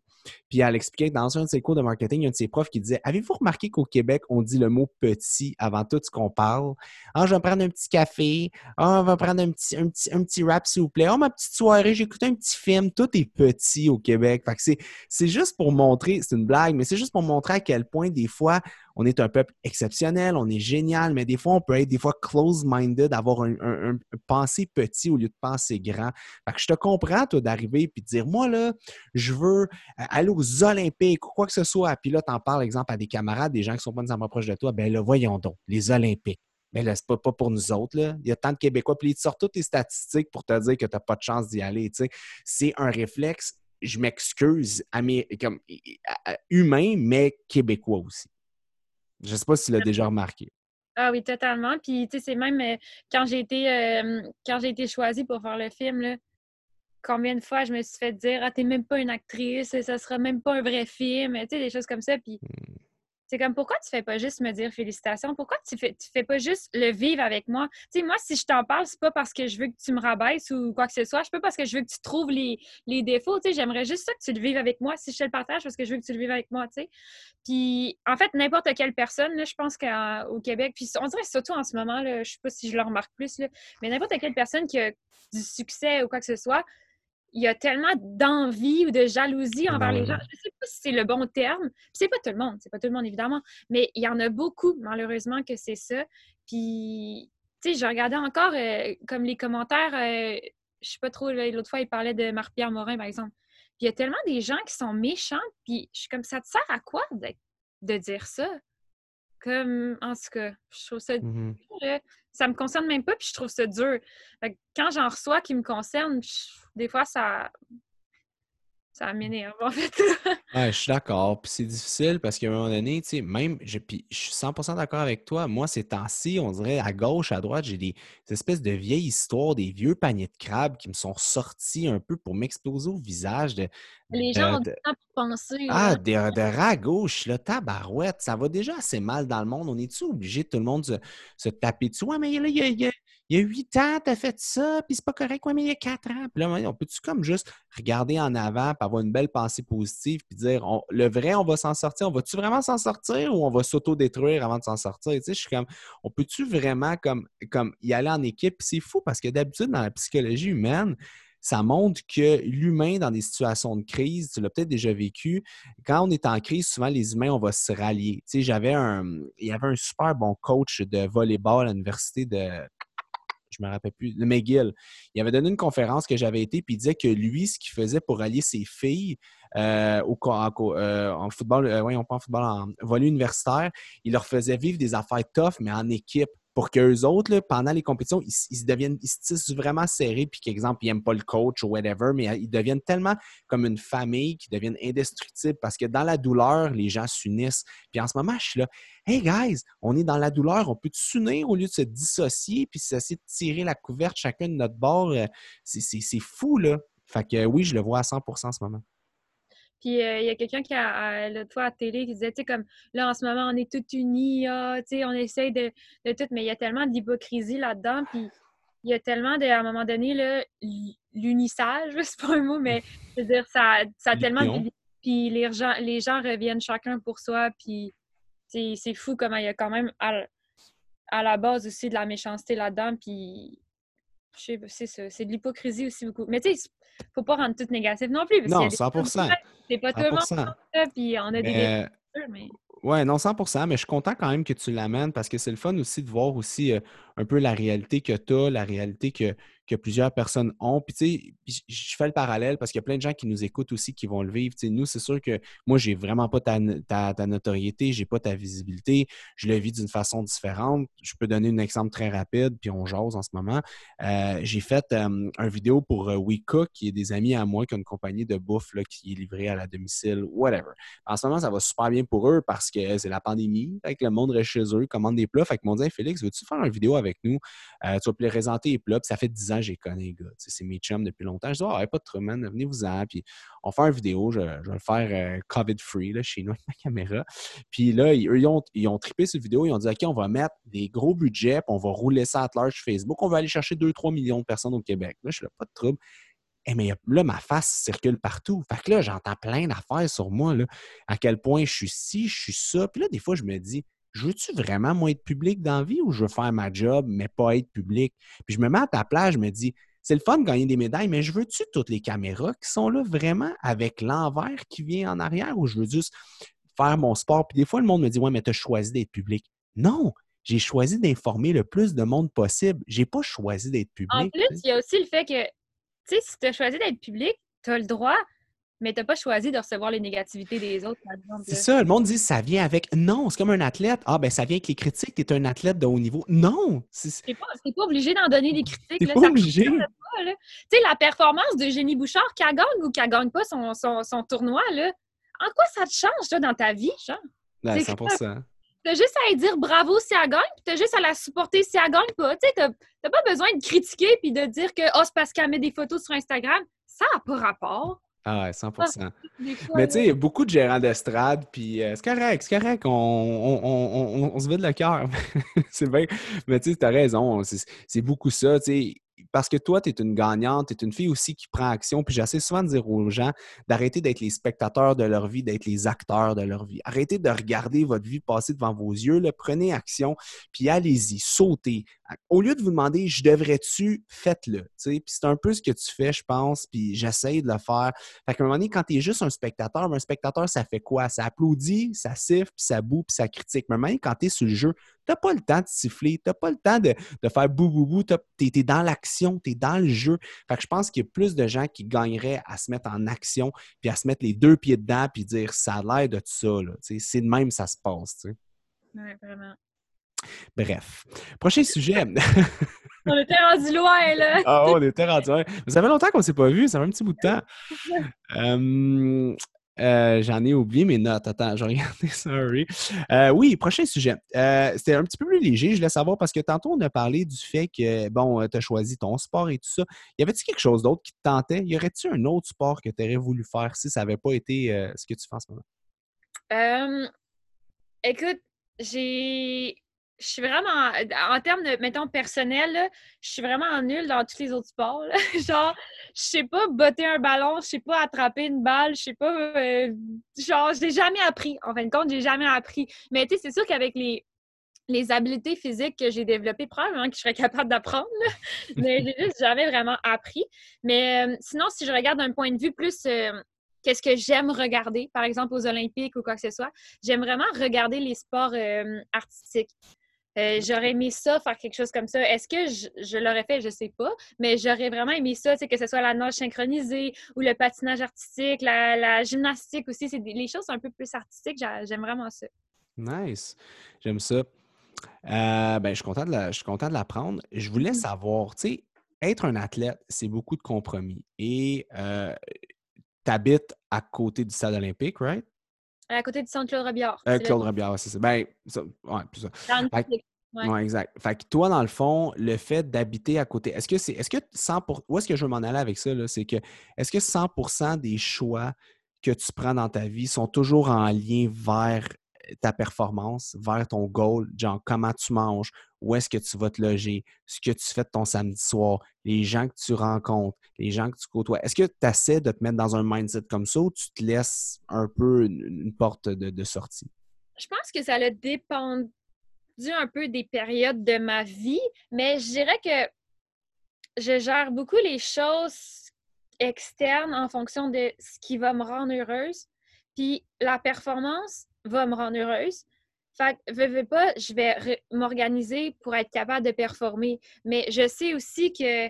Puis elle expliquait que dans un de ses cours de marketing, il y a un de ses profs qui disait Avez-vous remarqué qu'au Québec, on dit le mot petit avant tout ce qu'on parle? Ah, je vais prendre un petit café. Ah, on va prendre un petit, un petit, un petit rap, s'il vous plaît. Ah, ma petite soirée, j'ai écouté un petit film. Tout est petit au Québec. Fait que c'est juste pour montrer, c'est une blague, mais c'est juste pour montrer à quel point, des fois, on est un peuple exceptionnel, on est génial, mais des fois, on peut être des fois close-minded, avoir un, un, penser petit au lieu de penser grand. Fait que je te comprends, toi, d'arriver et de dire, moi, là, je veux euh, aller aux Olympiques ou quoi que ce soit. Puis là, tu en parles, exemple, à des camarades, des gens qui sont pas nécessairement proches de toi. Ben là, voyons donc, les Olympiques. Mais là, c'est pas, pas pour nous autres. Là. Il y a tant de Québécois. Puis ils te sortent toutes les statistiques pour te dire que tu n'as pas de chance d'y aller. C'est un réflexe, je m'excuse, humain, mais québécois aussi. Je ne sais pas si tu l'as déjà remarqué. Ah oui, totalement. Puis, tu sais, c'est même euh, quand j'ai été, euh, quand j'ai été choisie pour faire le film, là, combien de fois je me suis fait dire Ah, t'es même pas une actrice, ça sera même pas un vrai film, tu sais, des choses comme ça. Puis, mmh. C'est comme pourquoi tu fais pas juste me dire félicitations? Pourquoi tu fais, tu fais pas juste le vivre avec moi? Tu sais, moi, si je t'en parle, c'est pas parce que je veux que tu me rabaisses ou quoi que ce soit. Je peux parce que je veux que tu trouves les, défauts. Tu sais, j'aimerais juste ça que tu le vives avec moi. Si je te le partage, parce que je veux que tu le vives avec moi, tu sais. Puis, en fait, n'importe quelle personne, là, je pense qu'au Québec, puis on dirait surtout en ce moment, là, je sais pas si je le remarque plus, là, mais n'importe quelle personne qui a du succès ou quoi que ce soit, il y a tellement d'envie ou de jalousie envers les gens. Je ne sais pas si c'est le bon terme. C'est pas tout le monde, c'est pas tout le monde évidemment, mais il y en a beaucoup malheureusement que c'est ça. Puis, tu sais, je regardais encore euh, comme les commentaires. Euh, je sais pas trop. L'autre fois, il parlait de Marc-Pierre Morin, par exemple. il y a tellement des gens qui sont méchants, puis je suis comme, ça te sert à quoi de, dire ça? Comme, en tout cas, je trouve ça mmh Ça me concerne même pas, puis je trouve ça dur. quand j'en reçois qui me concernent, des fois, ça, ça m'énerve, en fait. ouais, je suis d'accord. Puis c'est difficile parce qu'à un moment donné, tu sais, même, je, puis je suis 100% d'accord avec toi. Moi, ces temps-ci, on dirait à gauche, à droite, j'ai des, espèces de vieilles histoires, des vieux paniers de crabes qui me sont sortis un peu pour m'exploser au visage. De, Les gens ont du temps pour penser. Ah, de, de rat gauche, là, tabarouette. Ça va déjà assez mal dans le monde. On est-tu obligé de tout le monde se, se taper dessus? Ouais, mais là, il y a il y a huit ans, tu as fait ça, puis c'est pas correct, ouais, mais il y a quatre ans. Puis là, on peut-tu comme juste regarder en avant, puis avoir une belle pensée positive, puis dire le vrai, on va s'en sortir, on va-tu vraiment s'en sortir ou on va s'auto-détruire avant de s'en sortir? Tu sais, je suis comme, on peut-tu vraiment comme, comme y aller en équipe? c'est fou parce que d'habitude, dans la psychologie humaine, ça montre que l'humain, dans des situations de crise, tu l'as peut-être déjà vécu, quand on est en crise, souvent les humains, on va se rallier. Tu sais, j'avais un, il y avait un super bon coach de volleyball à l'université de je me rappelle plus, le McGill. Il avait donné une conférence que j'avais été, puis il disait que lui, ce qu'il faisait pour allier ses filles euh, au, en, euh, en, football, euh, on pas en football, en universitaire, il leur faisait vivre des affaires tough, mais en équipe pour qu'eux autres, là, pendant les compétitions, ils, se deviennent, ils se tissent vraiment serrés, puis qu'exemple, ils n'aiment pas le coach ou whatever, mais ils deviennent tellement comme une famille qu'ils deviennent indestructibles parce que dans la douleur, les gens s'unissent. Puis en ce moment, je suis là, hey guys, on est dans la douleur, on peut s'unir au lieu de se dissocier, puis s'essayer de tirer la couverte chacun de notre bord. Euh, c'est fou, là. Fait que oui, je le vois à 100% en ce moment. Puis euh, il y a quelqu'un qui a l'autre fois à la télé qui disait, tu sais, comme là en ce moment, on est tous unis, ah, tu sais, on essaye de, de, tout, mais il y a tellement d'hypocrisie là-dedans. Puis il y a tellement de, à un moment donné, là, l'unissage, c'est pas un mot, mais je veux dire, ça, ça a tellement de. Puis les gens, les gens reviennent chacun pour soi, puis c'est fou comment il y a quand même à, à la base aussi de la méchanceté là-dedans, puis c'est de l'hypocrisie aussi beaucoup. Mais tu sais, faut pas rendre tout négatif non plus. non, 100% C'est pas tout le monde puis on a des... Mais... Oui, non, 100% mais je suis content quand même que tu l'amènes parce que c'est le fun aussi de voir aussi euh, un peu la réalité que tu as, la réalité que, que plusieurs personnes ont. Puis, tu sais, je fais le parallèle parce qu'il y a plein de gens qui nous écoutent aussi qui vont le vivre. Tu sais, nous, c'est sûr que moi, j'ai vraiment pas ta, ta, ta notoriété, j'ai pas ta visibilité. Je le vis d'une façon différente. Je peux donner un exemple très rapide, puis on jase en ce moment. Euh, j'ai fait euh, un vidéo pour euh, WeCook, qui est des amis à moi, qui ont une compagnie de bouffe là, qui est livrée à la domicile, whatever. En ce moment, ça va super bien pour eux parce que c'est la pandémie. Fait que le monde reste chez eux, commande des plats. Fait que mon dit Félix, veux-tu faire une vidéo avec nous? tu vas présenter les plats. Puis ça fait 10 ans j'ai connu les gars. C'est mes chums depuis longtemps. Je dis, ah, pas de trouble, venez-vous-en. Puis on fait une vidéo. Je, vais le faire euh, COVID-free chez nous avec ma caméra. Puis là, ils, eux, ils ont, ils ont trippé cette vidéo. Ils ont dit, OK, on va mettre des gros budgets, puis on va rouler ça à large Facebook. On va aller chercher 2-3 millions de personnes au Québec. Là, je suis là, pas de trouble. Eh, mais là, ma face circule partout. Fait que là, j'entends plein d'affaires sur moi, là, à quel point je suis ci, je suis ça. Puis là, des fois, je me dis, je veux-tu vraiment, moi, être public dans la vie ou je veux faire ma job, mais pas être public? Puis je me mets à ta place, je me dis, c'est le fun de gagner des médailles, mais je veux-tu toutes les caméras qui sont là vraiment avec l'envers qui vient en arrière ou je veux juste faire mon sport? Puis des fois, le monde me dit, ouais, mais tu as choisi d'être public. Non! J'ai choisi d'informer le plus de monde possible. J'ai pas choisi d'être public. En plus, il y a aussi le fait que, tu sais, si tu as choisi d'être public, tu as le droit mais tu n'as pas choisi de recevoir les négativités des autres, par exemple. C'est ça, le monde dit ça vient avec. Non, c'est comme un athlète. Ah, ben ça vient avec les critiques, tu es un athlète de haut niveau. Non! Tu n'es pas, pas, obligé d'en donner des critiques. Tu pas obligé. Tu sais, la performance de Jenny Bouchard, qu'elle gagne ou qu'elle gagne pas son, son, son, tournoi, là, en quoi ça te change là, dans ta vie, genre? Ben, 100 T'as juste à lui dire bravo si elle gagne, puis t'as juste à la supporter si elle gagne pas. Tu sais, t'as pas besoin de critiquer puis de dire que oh, c'est parce qu'elle met des photos sur Instagram. Ça n'a pas rapport. Ah ouais, 100 ah, Mais tu sais, il y a beaucoup de gérants d'estrade, puis euh, c'est correct, c'est correct, on, on, on, se vide le cœur. c'est bien. Mais tu sais, t'as raison, c'est beaucoup ça. Tu sais, parce que toi, tu es une gagnante, tu es une fille aussi qui prend action. Puis j'essaie souvent de dire aux gens d'arrêter d'être les spectateurs de leur vie, d'être les acteurs de leur vie. Arrêtez de regarder votre vie passer devant vos yeux. prenez action, puis allez-y, sautez. Au lieu de vous demander je devrais-tu, faites-le. Puis c'est un peu ce que tu fais, je pense, puis j'essaie de le faire. Fait qu'à un moment donné, quand tu es juste un spectateur, un spectateur, ça fait quoi? Ça applaudit, ça siffle, puis ça boue, puis ça critique. Mais même quand tu es sur le jeu, n'as pas le temps de siffler, tu n'as pas le temps de, faire bou bou bou, tu es, dans l'action, tu es dans le jeu. Fait que je pense qu'il y a plus de gens qui gagneraient à se mettre en action, puis à se mettre les deux pieds dedans, puis dire ça a l'air de tout ça. C'est de même ça se passe. Oui, vraiment. Bref. Prochain sujet. on était rendu loin, là. ah, on était rendu loin. ça fait longtemps qu'on ne s'est pas vu, ça fait un petit bout de temps. Euh, j'en ai oublié mes notes. Attends, j'ai regardé sorry. Euh, oui, prochain sujet. Euh, c'était un petit peu plus léger, je voulais savoir, parce que tantôt, on a parlé du fait que, bon, tu as choisi ton sport et tout ça. Y avait-il quelque chose d'autre qui te tentait? Y aurait-il un autre sport que tu aurais voulu faire si ça n'avait pas été ce que tu fais en ce moment? écoute, j'ai je suis vraiment, en termes de, mettons, personnel, je suis vraiment nulle dans tous les autres sports. genre, je sais pas botter un ballon, je sais pas attraper une balle, je sais pas, euh, genre, je l'ai jamais appris. En fin de compte, j'ai jamais appris. Mais tu sais, c'est sûr qu'avec les, les habiletés physiques que j'ai développées, probablement que je serais capable d'apprendre, mais j'ai juste jamais vraiment appris. Mais euh, sinon, si je regarde d'un point de vue plus... Euh, qu'est-ce que j'aime regarder, par exemple aux Olympiques ou quoi que ce soit. J'aime vraiment regarder les sports artistiques. Euh, j'aurais aimé ça, faire quelque chose comme ça. Est-ce que je, l'aurais fait? Je ne sais pas. Mais j'aurais vraiment aimé ça, que ce soit la nage synchronisée ou le patinage artistique, la, gymnastique aussi. C'est les choses un peu plus artistiques. J'aime vraiment ça. Nice. J'aime ça. Euh, ben, je suis content de l'apprendre. Je voulais mm-hmm. savoir, tu sais, être un athlète, c'est beaucoup de compromis. Et euh, tu habites à côté du stade olympique, right? À côté du centre Claude Robillard. Euh, Claude Robillard, c'est ça. Ben, ça, ouais, plus ça. Ouais. exact. Fait que toi, dans le fond, le fait d'habiter à côté, est-ce que c'est, est-ce que 100 où est-ce que je veux m'en aller avec ça, c'est que, est-ce que 100% des choix que tu prends dans ta vie sont toujours en lien vers ta performance, vers ton goal, genre comment tu manges, où est-ce que tu vas te loger, ce que tu fais de ton samedi soir, les gens que tu rencontres, les gens que tu côtoies? Est-ce que tu essaies de te mettre dans un mindset comme ça ou tu te laisses un peu une, porte de, sortie? Je pense que ça a un peu des périodes de ma vie, mais je dirais que je gère beaucoup les choses externes en fonction de ce qui va me rendre heureuse. Puis la performance va me rendre heureuse. Fait que, veux, pas, je vais m'organiser pour être capable de performer. Mais je sais aussi que,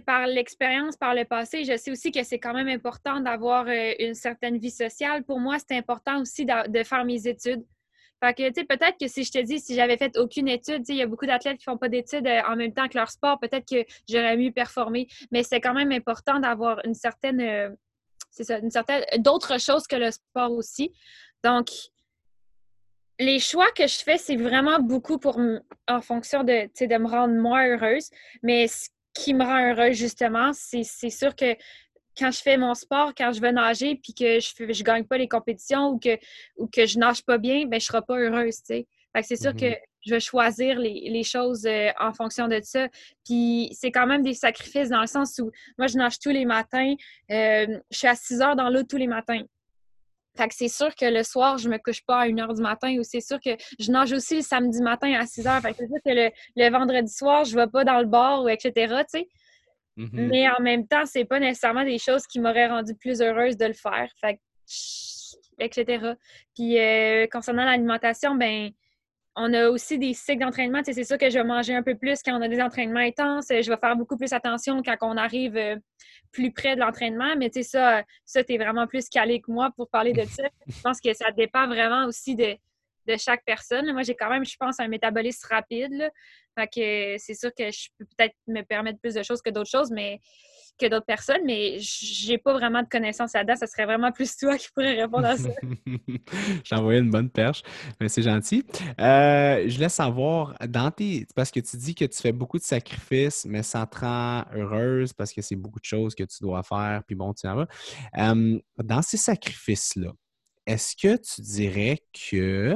par l'expérience, par le passé, je sais aussi que c'est quand même important d'avoir euh, une certaine vie sociale. Pour moi, c'est important aussi de, faire mes études. Fait que, tu sais, peut-être que si je te dis, si j'avais fait aucune étude, il y a beaucoup d'athlètes qui font pas d'études euh, en même temps que leur sport, peut-être que j'aurais mieux performé. Mais c'est quand même important d'avoir une certaine, euh, c'est ça, une certaine, d'autres choses que le sport aussi. Donc, les choix que je fais, c'est vraiment beaucoup pour en fonction de, de me rendre moins heureuse. Mais ce qui me rend heureuse, justement, c'est sûr que quand je fais mon sport, quand je vais nager, puis que je ne gagne pas les compétitions ou que, ou que je nage pas bien, ben, je ne serai pas heureuse. c'est sûr que mm-hmm. je vais choisir les, choses euh, en fonction de ça. Puis c'est quand même des sacrifices dans le sens où moi, je nage tous les matins. Euh, je suis à 6 heures dans l'eau tous les matins. Fait que c'est sûr que le soir, je me couche pas à 1 h du matin ou c'est sûr que je nage aussi le samedi matin à 6 h. Fait que c'est sûr que le, vendredi soir, je vais pas dans le bar ou etc. Mm-hmm. Mais en même temps, c'est pas nécessairement des choses qui m'auraient rendu plus heureuse de le faire. Fait etc. Puis euh, concernant l'alimentation, ben on a aussi des cycles d'entraînement. Tu sais, c'est sûr que je vais manger un peu plus quand on a des entraînements intenses. Je vais faire beaucoup plus attention quand on arrive euh, plus près de l'entraînement. Mais tu sais, ça, ça tu es vraiment plus calé que moi pour parler de ça. je pense que ça dépend vraiment aussi de, chaque personne. Moi, j'ai quand même, je pense, un métabolisme rapide. C'est sûr que je peux peut-être me permettre plus de choses que d'autres choses, mais que d'autres personnes, mais j'ai pas vraiment de connaissances là-dedans. Ça serait vraiment plus toi qui pourrais répondre à ça. J'ai envoyé une bonne perche, mais c'est gentil. Euh, je laisse savoir, dans tes. Parce que tu dis que tu fais beaucoup de sacrifices, mais ça te rend heureuse parce que c'est beaucoup de choses que tu dois faire, puis bon, tu en vas. Euh, dans ces sacrifices-là, est-ce que tu dirais que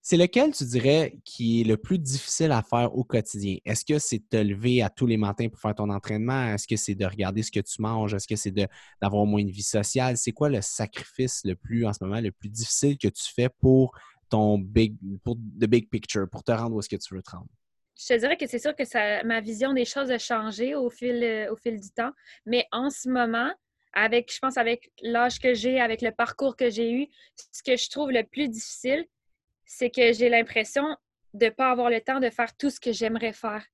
c'est lequel, tu dirais, qui est le plus difficile à faire au quotidien? Est-ce que c'est de te lever à tous les matins pour faire ton entraînement? Est-ce que c'est de regarder ce que tu manges? Est-ce que c'est d'avoir moins de vie sociale? C'est quoi le sacrifice le plus, en ce moment, le plus difficile que tu fais pour ton big, pour the big picture, pour te rendre où est-ce que tu veux te rendre? Je te dirais que c'est sûr que ça, ma vision des choses a changé au fil, euh, au fil du temps. Mais en ce moment, avec, je pense, avec l'âge que j'ai, avec le parcours que j'ai eu, ce que je trouve le plus difficile, c'est que j'ai l'impression de ne pas avoir le temps de faire tout ce que j'aimerais faire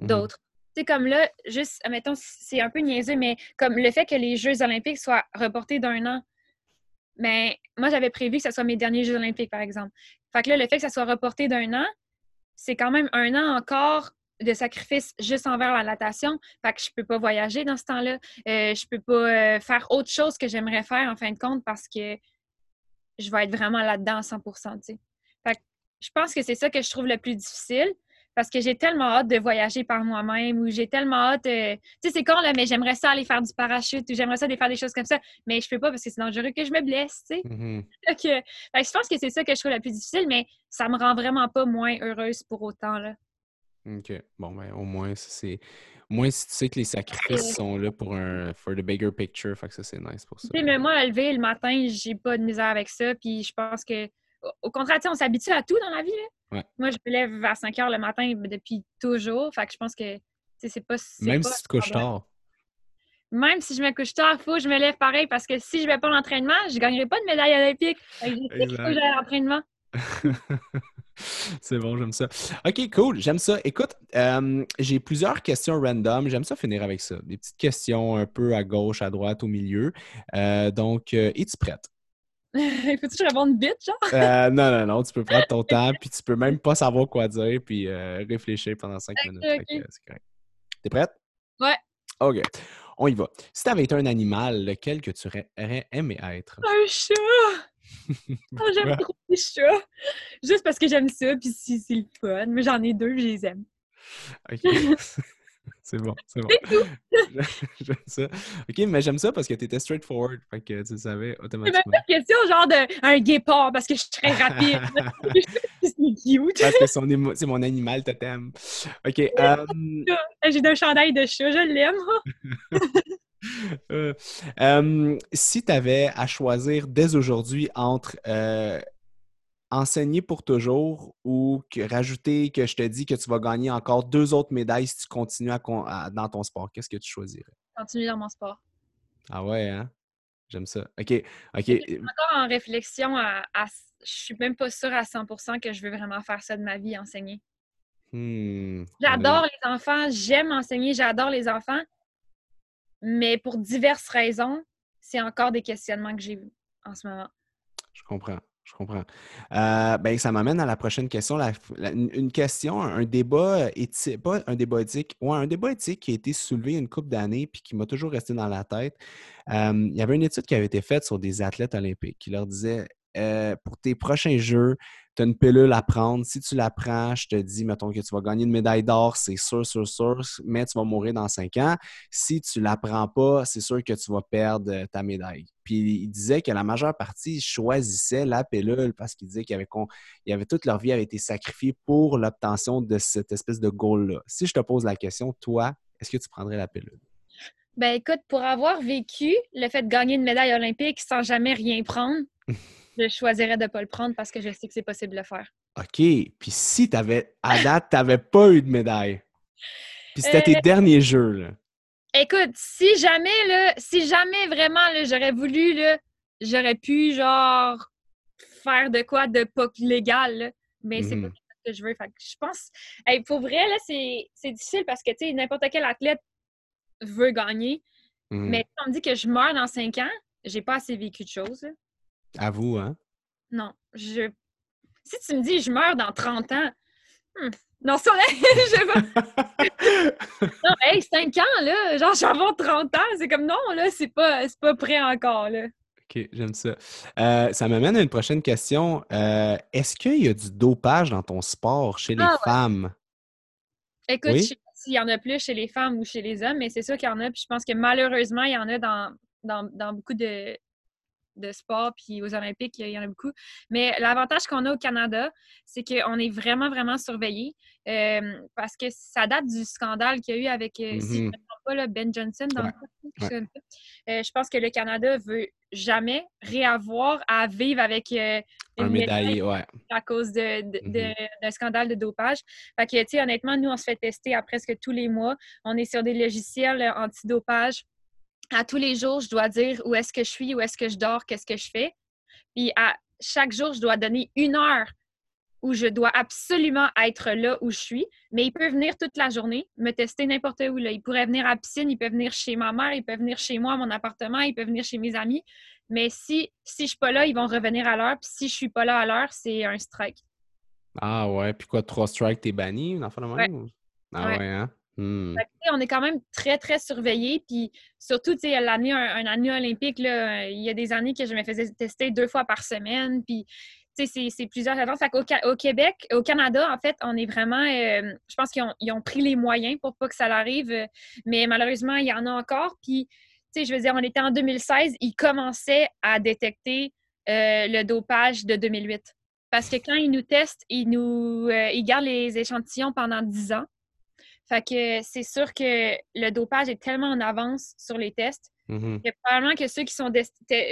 mmh d'autre. Tu sais, comme là, juste, admettons, c'est un peu niaiseux, mais comme le fait que les Jeux olympiques soient reportés d'un an, mais moi, j'avais prévu que ce soit mes derniers Jeux olympiques, par exemple. Fait que là, le fait que ça soit reporté d'un an, c'est quand même un an encore de sacrifice juste envers la natation. Fait que je peux pas voyager dans ce temps-là. Euh, je peux pas euh, faire autre chose que j'aimerais faire en fin de compte parce que je vais être vraiment là-dedans à 100% Fait que je pense que c'est ça que je trouve le plus difficile parce que j'ai tellement hâte de voyager par moi-même ou j'ai tellement hâte. Euh, tu sais, c'est con, là, mais j'aimerais ça aller faire du parachute ou j'aimerais ça aller faire des choses comme ça, mais je peux pas parce que c'est dangereux que je me blesse, tu sais. Mm-hmm. je pense que c'est ça que je trouve le plus difficile, mais ça me rend vraiment pas moins heureuse pour autant, là. OK. Bon, ben, au moins, c'est. Au moins, si tu sais que les sacrifices sont là pour un for the bigger picture, fait que ça, c'est nice pour ça. mais moi, à lever le matin, j'ai pas de misère avec ça. Puis je pense que, au contraire, on s'habitue à tout dans la vie. Là. Moi, je me lève à 5 heures le matin depuis toujours. Fait que je pense que c'est pas. Même si tu te couches tard. Même si je me couche tard, il faut que je me lève pareil parce que si je vais pas à l'entraînement, je ne gagnerai pas de médaille olympique. Je sais qu'il faut que j'aille à l'entraînement. C'est bon, j'aime ça. OK, cool, j'aime ça. Écoute, euh, j'ai plusieurs questions random. J'aime ça finir avec ça. Des petites questions un peu à gauche, à droite, au milieu. Euh, donc, euh, es-tu prête? Faut-tu que je réponde vite, genre? Non, non, non, tu peux prendre ton temps, puis tu peux même pas savoir quoi dire, puis réfléchir pendant cinq minutes. c'est correct. T'es prête? Ouais. OK. On y va. Si tu avais été un animal, lequel que tu aurais aimé être? Un chat! oh, j'aime trop les chats. Juste parce que j'aime ça, puis si c'est le fun. Mais j'en ai deux, je les aime. OK. c'est bon, c'est bon. j'aime ça. OK, mais j'aime ça parce que tu étais straightforward. Fait que tu savais automatiquement. C'est même pas question genre d'un guépard parce que je suis très rapide. c'est cute. Parce que c'est mon animal totem. OK. Um... J'ai un chandail de chat, je l'aime. Euh, um, si tu avais à choisir dès aujourd'hui entre euh, enseigner pour toujours ou que, rajouter que je te dis que tu vas gagner encore deux autres médailles si tu continues dans ton sport? Qu'est-ce que tu choisirais? Continuer dans mon sport. Ah ouais, hein? J'aime ça. OK. OK. Je suis encore en réflexion à, Je suis même pas sûre à 100% que je veux vraiment faire ça de ma vie, enseigner. Hmm, j'adore les enfants, j'aime enseigner, j'adore les enfants. Mais pour diverses raisons, c'est encore des questionnements que j'ai en ce moment. Je comprends. Je comprends. Euh, ben, ça m'amène à la prochaine question. une question, un débat éthique, pas un débat éthique, ouais, un débat éthique qui a été soulevé une couple d'années puis qui m'a toujours resté dans la tête. Euh, il y avait une étude qui avait été faite sur des athlètes olympiques qui leur disait euh, pour tes prochains Jeux, tu as une pilule à prendre. Si tu la prends, je te dis, mettons que tu vas gagner une médaille d'or, c'est sûr, sûr, sûr, mais tu vas mourir dans cinq ans. Si tu la prends pas, c'est sûr que tu vas perdre euh, ta médaille. Puis il disait que la majeure partie choisissait la pilule parce qu'il disait qu'il avait, avait toute leur vie avait été sacrifiée pour l'obtention de cette espèce de goal-là. Si je te pose la question, toi, est-ce que tu prendrais la pilule? Ben écoute, pour avoir vécu le fait de gagner une médaille olympique sans jamais rien prendre, je choisirais de ne pas le prendre parce que je sais que c'est possible de le faire. OK. Puis si tu avais, à date, tu n'avais pas eu de médaille, puis c'était tes euh, derniers jeux, là. Écoute, si jamais, là, si jamais vraiment, j'aurais voulu, là, j'aurais pu, genre, faire de quoi de pas légal, mais c'est pas mhm. ce que je veux. Fait je pense, pour vrai, là, c'est difficile parce que, tu sais, n'importe quel athlète veut gagner. Mhm. Mais si on me dit que je meurs dans cinq ans, j'ai pas assez vécu de choses. À vous, hein? Non. Je... Si tu me dis je meurs dans 30 ans, hmm, non, ça, je vais. non, hey, 5 ans, là, genre, je vais avoir 30 ans. C'est comme non, là, c'est pas, pas prêt encore, là. OK, j'aime ça. Euh, ça m'amène à une prochaine question. Euh, est-ce qu'il y a du dopage dans ton sport chez les ah, femmes? Écoute, je sais pas s'il y en a plus chez les femmes ou chez les hommes, mais c'est sûr qu'il y en a. Puis je pense que malheureusement, il y en a dans, dans beaucoup de, de sport, puis aux Olympiques, il y en a beaucoup. Mais l'avantage qu'on a au Canada, c'est qu'on est vraiment, vraiment surveillé euh, parce que ça date du scandale qu'il y a eu avec, euh, si je ne mm-hmm. pas, Ben Johnson dans le euh, je pense que le Canada veut jamais réavoir à vivre avec un médaille à cause mm-hmm. d'un de, scandale de dopage. Fait que, tu sais, honnêtement, nous, on se fait tester à presque tous les mois. On est sur des logiciels anti-dopage à tous les jours, je dois dire où est-ce que je suis, où est-ce que je dors, qu'est-ce que je fais. Puis à chaque jour, je dois donner une heure où je dois absolument être là où je suis, mais il peut venir toute la journée, me tester n'importe où. Là. Il pourrait venir à la piscine, il peut venir chez ma mère, il peut venir chez moi, à mon appartement, il peut venir chez mes amis. Mais si, si je suis pas là, ils vont revenir à l'heure. Puis si je suis pas là à l'heure, c'est un strike. Ah ouais. Puis quoi, trois strikes, t'es banni, une affaire de même? Ah ouais, hein? Hmm. on est quand même très, très surveillés. Puis surtout, tu sais, l'année, un, année olympique, là, il y a des années que je me faisais tester deux fois par semaine. Puis c'est plusieurs agences. Au, Québec, au Canada, en fait, on est vraiment. Euh, je pense qu'ils ont, pris les moyens pour pas que ça arrive, euh, mais malheureusement, il y en a encore. Puis, tu sais, je veux dire, on était en 2016, ils commençaient à détecter euh, le dopage de 2008. Parce que quand ils nous testent, ils nous ils gardent les échantillons pendant 10 ans. Fait que c'est sûr que le dopage est tellement en avance sur les tests mm-hmm. que probablement que ceux qui sont,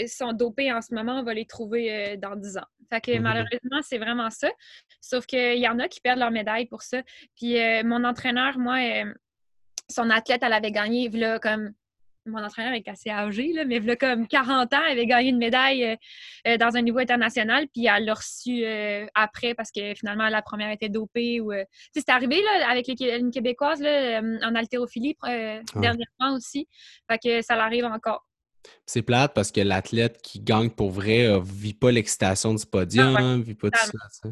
sont dopés en ce moment, on va les trouver dans 10 ans. Fait que mm-hmm. malheureusement, c'est vraiment ça. Sauf qu'il y en a qui perdent leur médaille pour ça. Puis euh, mon entraîneur, moi, euh, son athlète, elle avait gagné, là, comme mon entraîneur est assez âgé, là, mais là, comme 40 ans, elle avait gagné une médaille euh, dans un niveau international, puis elle l'a reçu après parce que finalement, la première était dopée. Ou, c'est arrivé là, avec une Québécoise là, en haltérophilie dernièrement aussi. Fait que ça l'arrive encore. C'est plate parce que l'athlète qui gagne pour vrai ne vit pas l'excitation du podium, ne vit pas tout ça.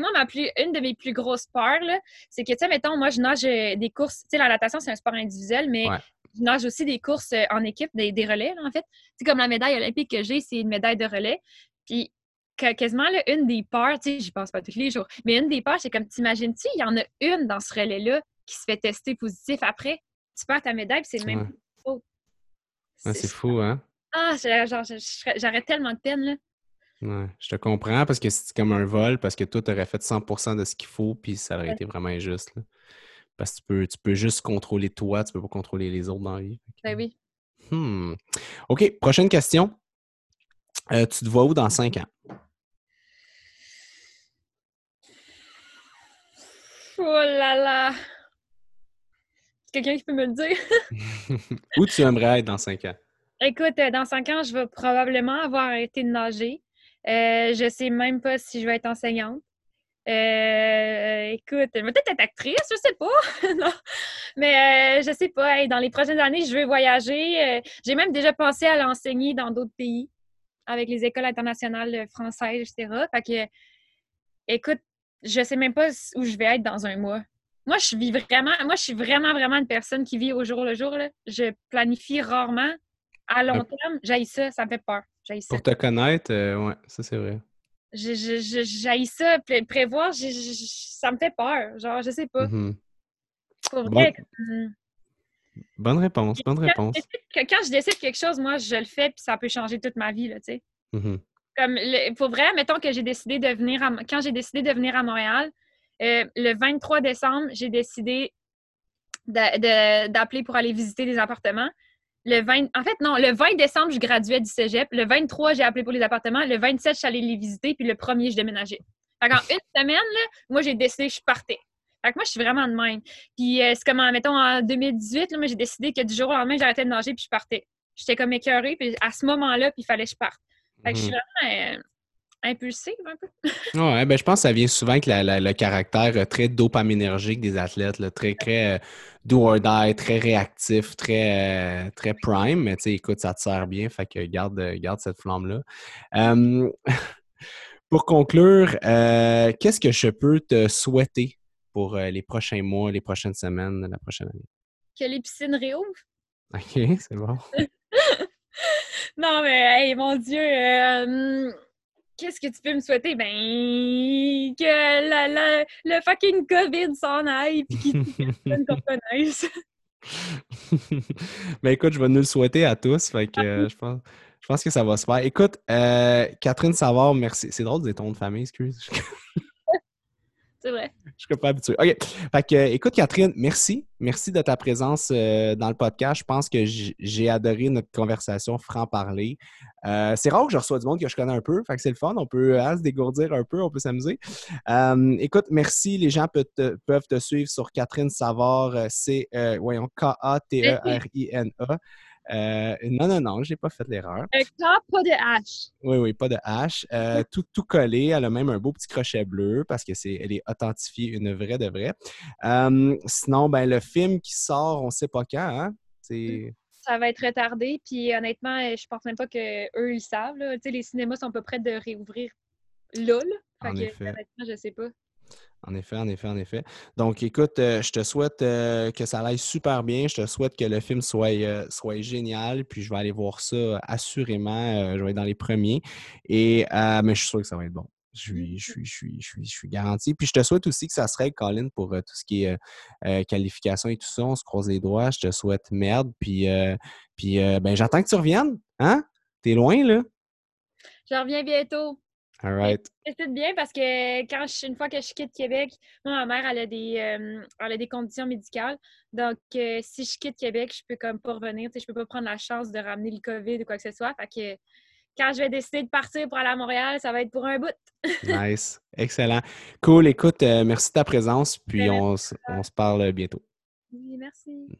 moi, ma plus, une de mes plus grosses peurs, c'est que, tu sais, mettons, moi, je nage euh, des courses. Tu sais, la natation, c'est un sport individuel, mais je nage aussi des courses euh, en équipe, des, relais, en fait. C'est comme la médaille olympique que j'ai, c'est une médaille de relais. Puis, quasiment, une des peurs, tu sais, j'y pense pas tous les jours, mais une des peurs, c'est comme, t'imagines-tu, il y en a une dans ce relais-là qui se fait tester positif après, tu perds ta médaille, c'est le même c'est fou, hein? Ah, j'aurais tellement de peine, là. Ouais, je te comprends parce que c'est comme un vol, parce que toi, tu aurais fait 100% de ce qu'il faut, puis ça aurait été vraiment injuste. Là. Parce que tu peux, tu peux juste contrôler toi, tu peux pas contrôler les autres dans la vie. Ben oui. Hmm. OK, prochaine question. Euh, tu te vois où dans cinq ans? Oh là là! Quelqu'un qui peut me le dire? Où tu aimerais être dans cinq ans? Écoute, euh, dans cinq ans, je vais probablement avoir arrêté de nager. Euh, je sais même pas si je vais être enseignante. Euh, écoute, je vais peut-être être actrice, je sais pas. non. Mais je sais pas. dans les prochaines années, je vais voyager. J'ai même déjà pensé à l'enseigner dans d'autres pays avec les écoles internationales françaises, etc. Fait que, écoute, je sais même pas où je vais être dans un mois. Moi, je vis vraiment, moi, je suis vraiment, vraiment une personne qui vit au jour le jour. Je planifie rarement. À long terme, j'aille ça, ça me fait peur. Pour te connaître, euh, ouais, ça c'est vrai. J'aille ça, prévoir, ça me fait peur. Genre, je sais pas. Mm-hmm. vrai. Bonne réponse, bonne réponse. Quand, je décide quelque chose, moi, je le fais, puis ça peut changer toute ma vie, là, tu sais. Mm-hmm. Comme, pour vrai, mettons que j'ai décidé de venir à, quand j'ai décidé de venir à Montréal, euh, le 23 décembre, j'ai décidé d'appeler pour aller visiter des appartements. Le 20, en fait, non, le 20 décembre, je graduais du cégep. Le 23, j'ai appelé pour les appartements. Le 27, je suis allée les visiter. Puis le 1er, je déménageais. Fait en une semaine, là, moi, j'ai décidé que je partais. Fait que moi, je suis vraiment de même. Puis euh, c'est comme, mettons, en 2018, là, moi, j'ai décidé que du jour au lendemain, j'arrêtais de nager puis je partais. J'étais comme écœurée. Puis à ce moment-là, puis il fallait que je parte. Fait que je suis mhm. vraiment... Euh, impulsive un peu. ouais, ben, je pense que ça vient souvent avec le caractère euh, très dopaminergique des athlètes, très, très do or die, très réactif, très, euh, très prime. Mais tu sais, écoute, ça te sert bien, fait que garde, garde cette flamme-là. pour conclure, qu'est-ce que je peux te souhaiter pour les prochains mois, les prochaines semaines, la prochaine année? Que les piscines réouvrent. OK, c'est bon. non, mais mon Dieu, qu'est-ce que tu peux me souhaiter? Ben, que le fucking COVID s'en aille puis qu'il qu'on connaisse. ben écoute, je vais nous le souhaiter à tous. Fait que euh, je, pense, je pense que ça va se faire. Écoute, euh, Catherine Savard, merci. C'est drôle de ton de famille, excuse. C'est vrai. Je suis pas habitué. OK. Fait que, écoute, Catherine, merci. Merci de ta présence euh, dans le podcast. Je pense que j'ai adoré notre conversation franc-parler. Euh, c'est rare que je reçois du monde que je connais un peu. Fait que c'est le fun. On peut hein, se dégourdir un peu, on peut s'amuser. Euh, écoute, merci. Les gens peuvent te, peuvent te suivre sur Catherine Savard. C'est, voyons, K-A-T-E-R-I-N-A. Euh, non, non, non, j'ai pas fait l'erreur. Un K, pas de H. Oui, oui, pas de H. Euh, tout, tout collé. Elle a même un beau petit crochet bleu parce que c'est, elle est authentifiée, une vraie de vraie. sinon, ben, le film qui sort, on sait pas quand, hein? C'est ça va être retardé. Puis honnêtement, je pense même pas qu'eux, ils savent. Là. Les cinémas sont pas prêts de réouvrir là. là. Fait que, honnêtement, je sais pas. En effet, en effet, en effet. Donc, écoute, euh, je te souhaite euh, que ça aille super bien. Je te souhaite que le film soit, euh, soit génial. Puis, je vais aller voir ça assurément. je vais être dans les premiers. Et, mais je suis sûr que ça va être bon. Je suis, je, suis, je, suis, je, suis, je suis garanti. Puis je te souhaite aussi que ça se règle, Colin, pour tout ce qui est qualification et tout ça. On se croise les doigts. Je te souhaite merde. Puis, puis ben, j'attends que tu reviennes. Hein? T'es loin, là? Je reviens bientôt. All right. C'est bien parce que quand je, une fois que je quitte Québec, moi, ma mère, elle a des, elle a des conditions médicales. Donc, si je quitte Québec, je peux comme pas revenir. Je peux pas prendre la chance de ramener le COVID ou quoi que ce soit. Fait que quand je vais décider de partir pour aller à Montréal, ça va être pour un bout. nice. Excellent. Cool. Écoute, merci de ta présence. Puis, on, on se parle bientôt. Oui, merci.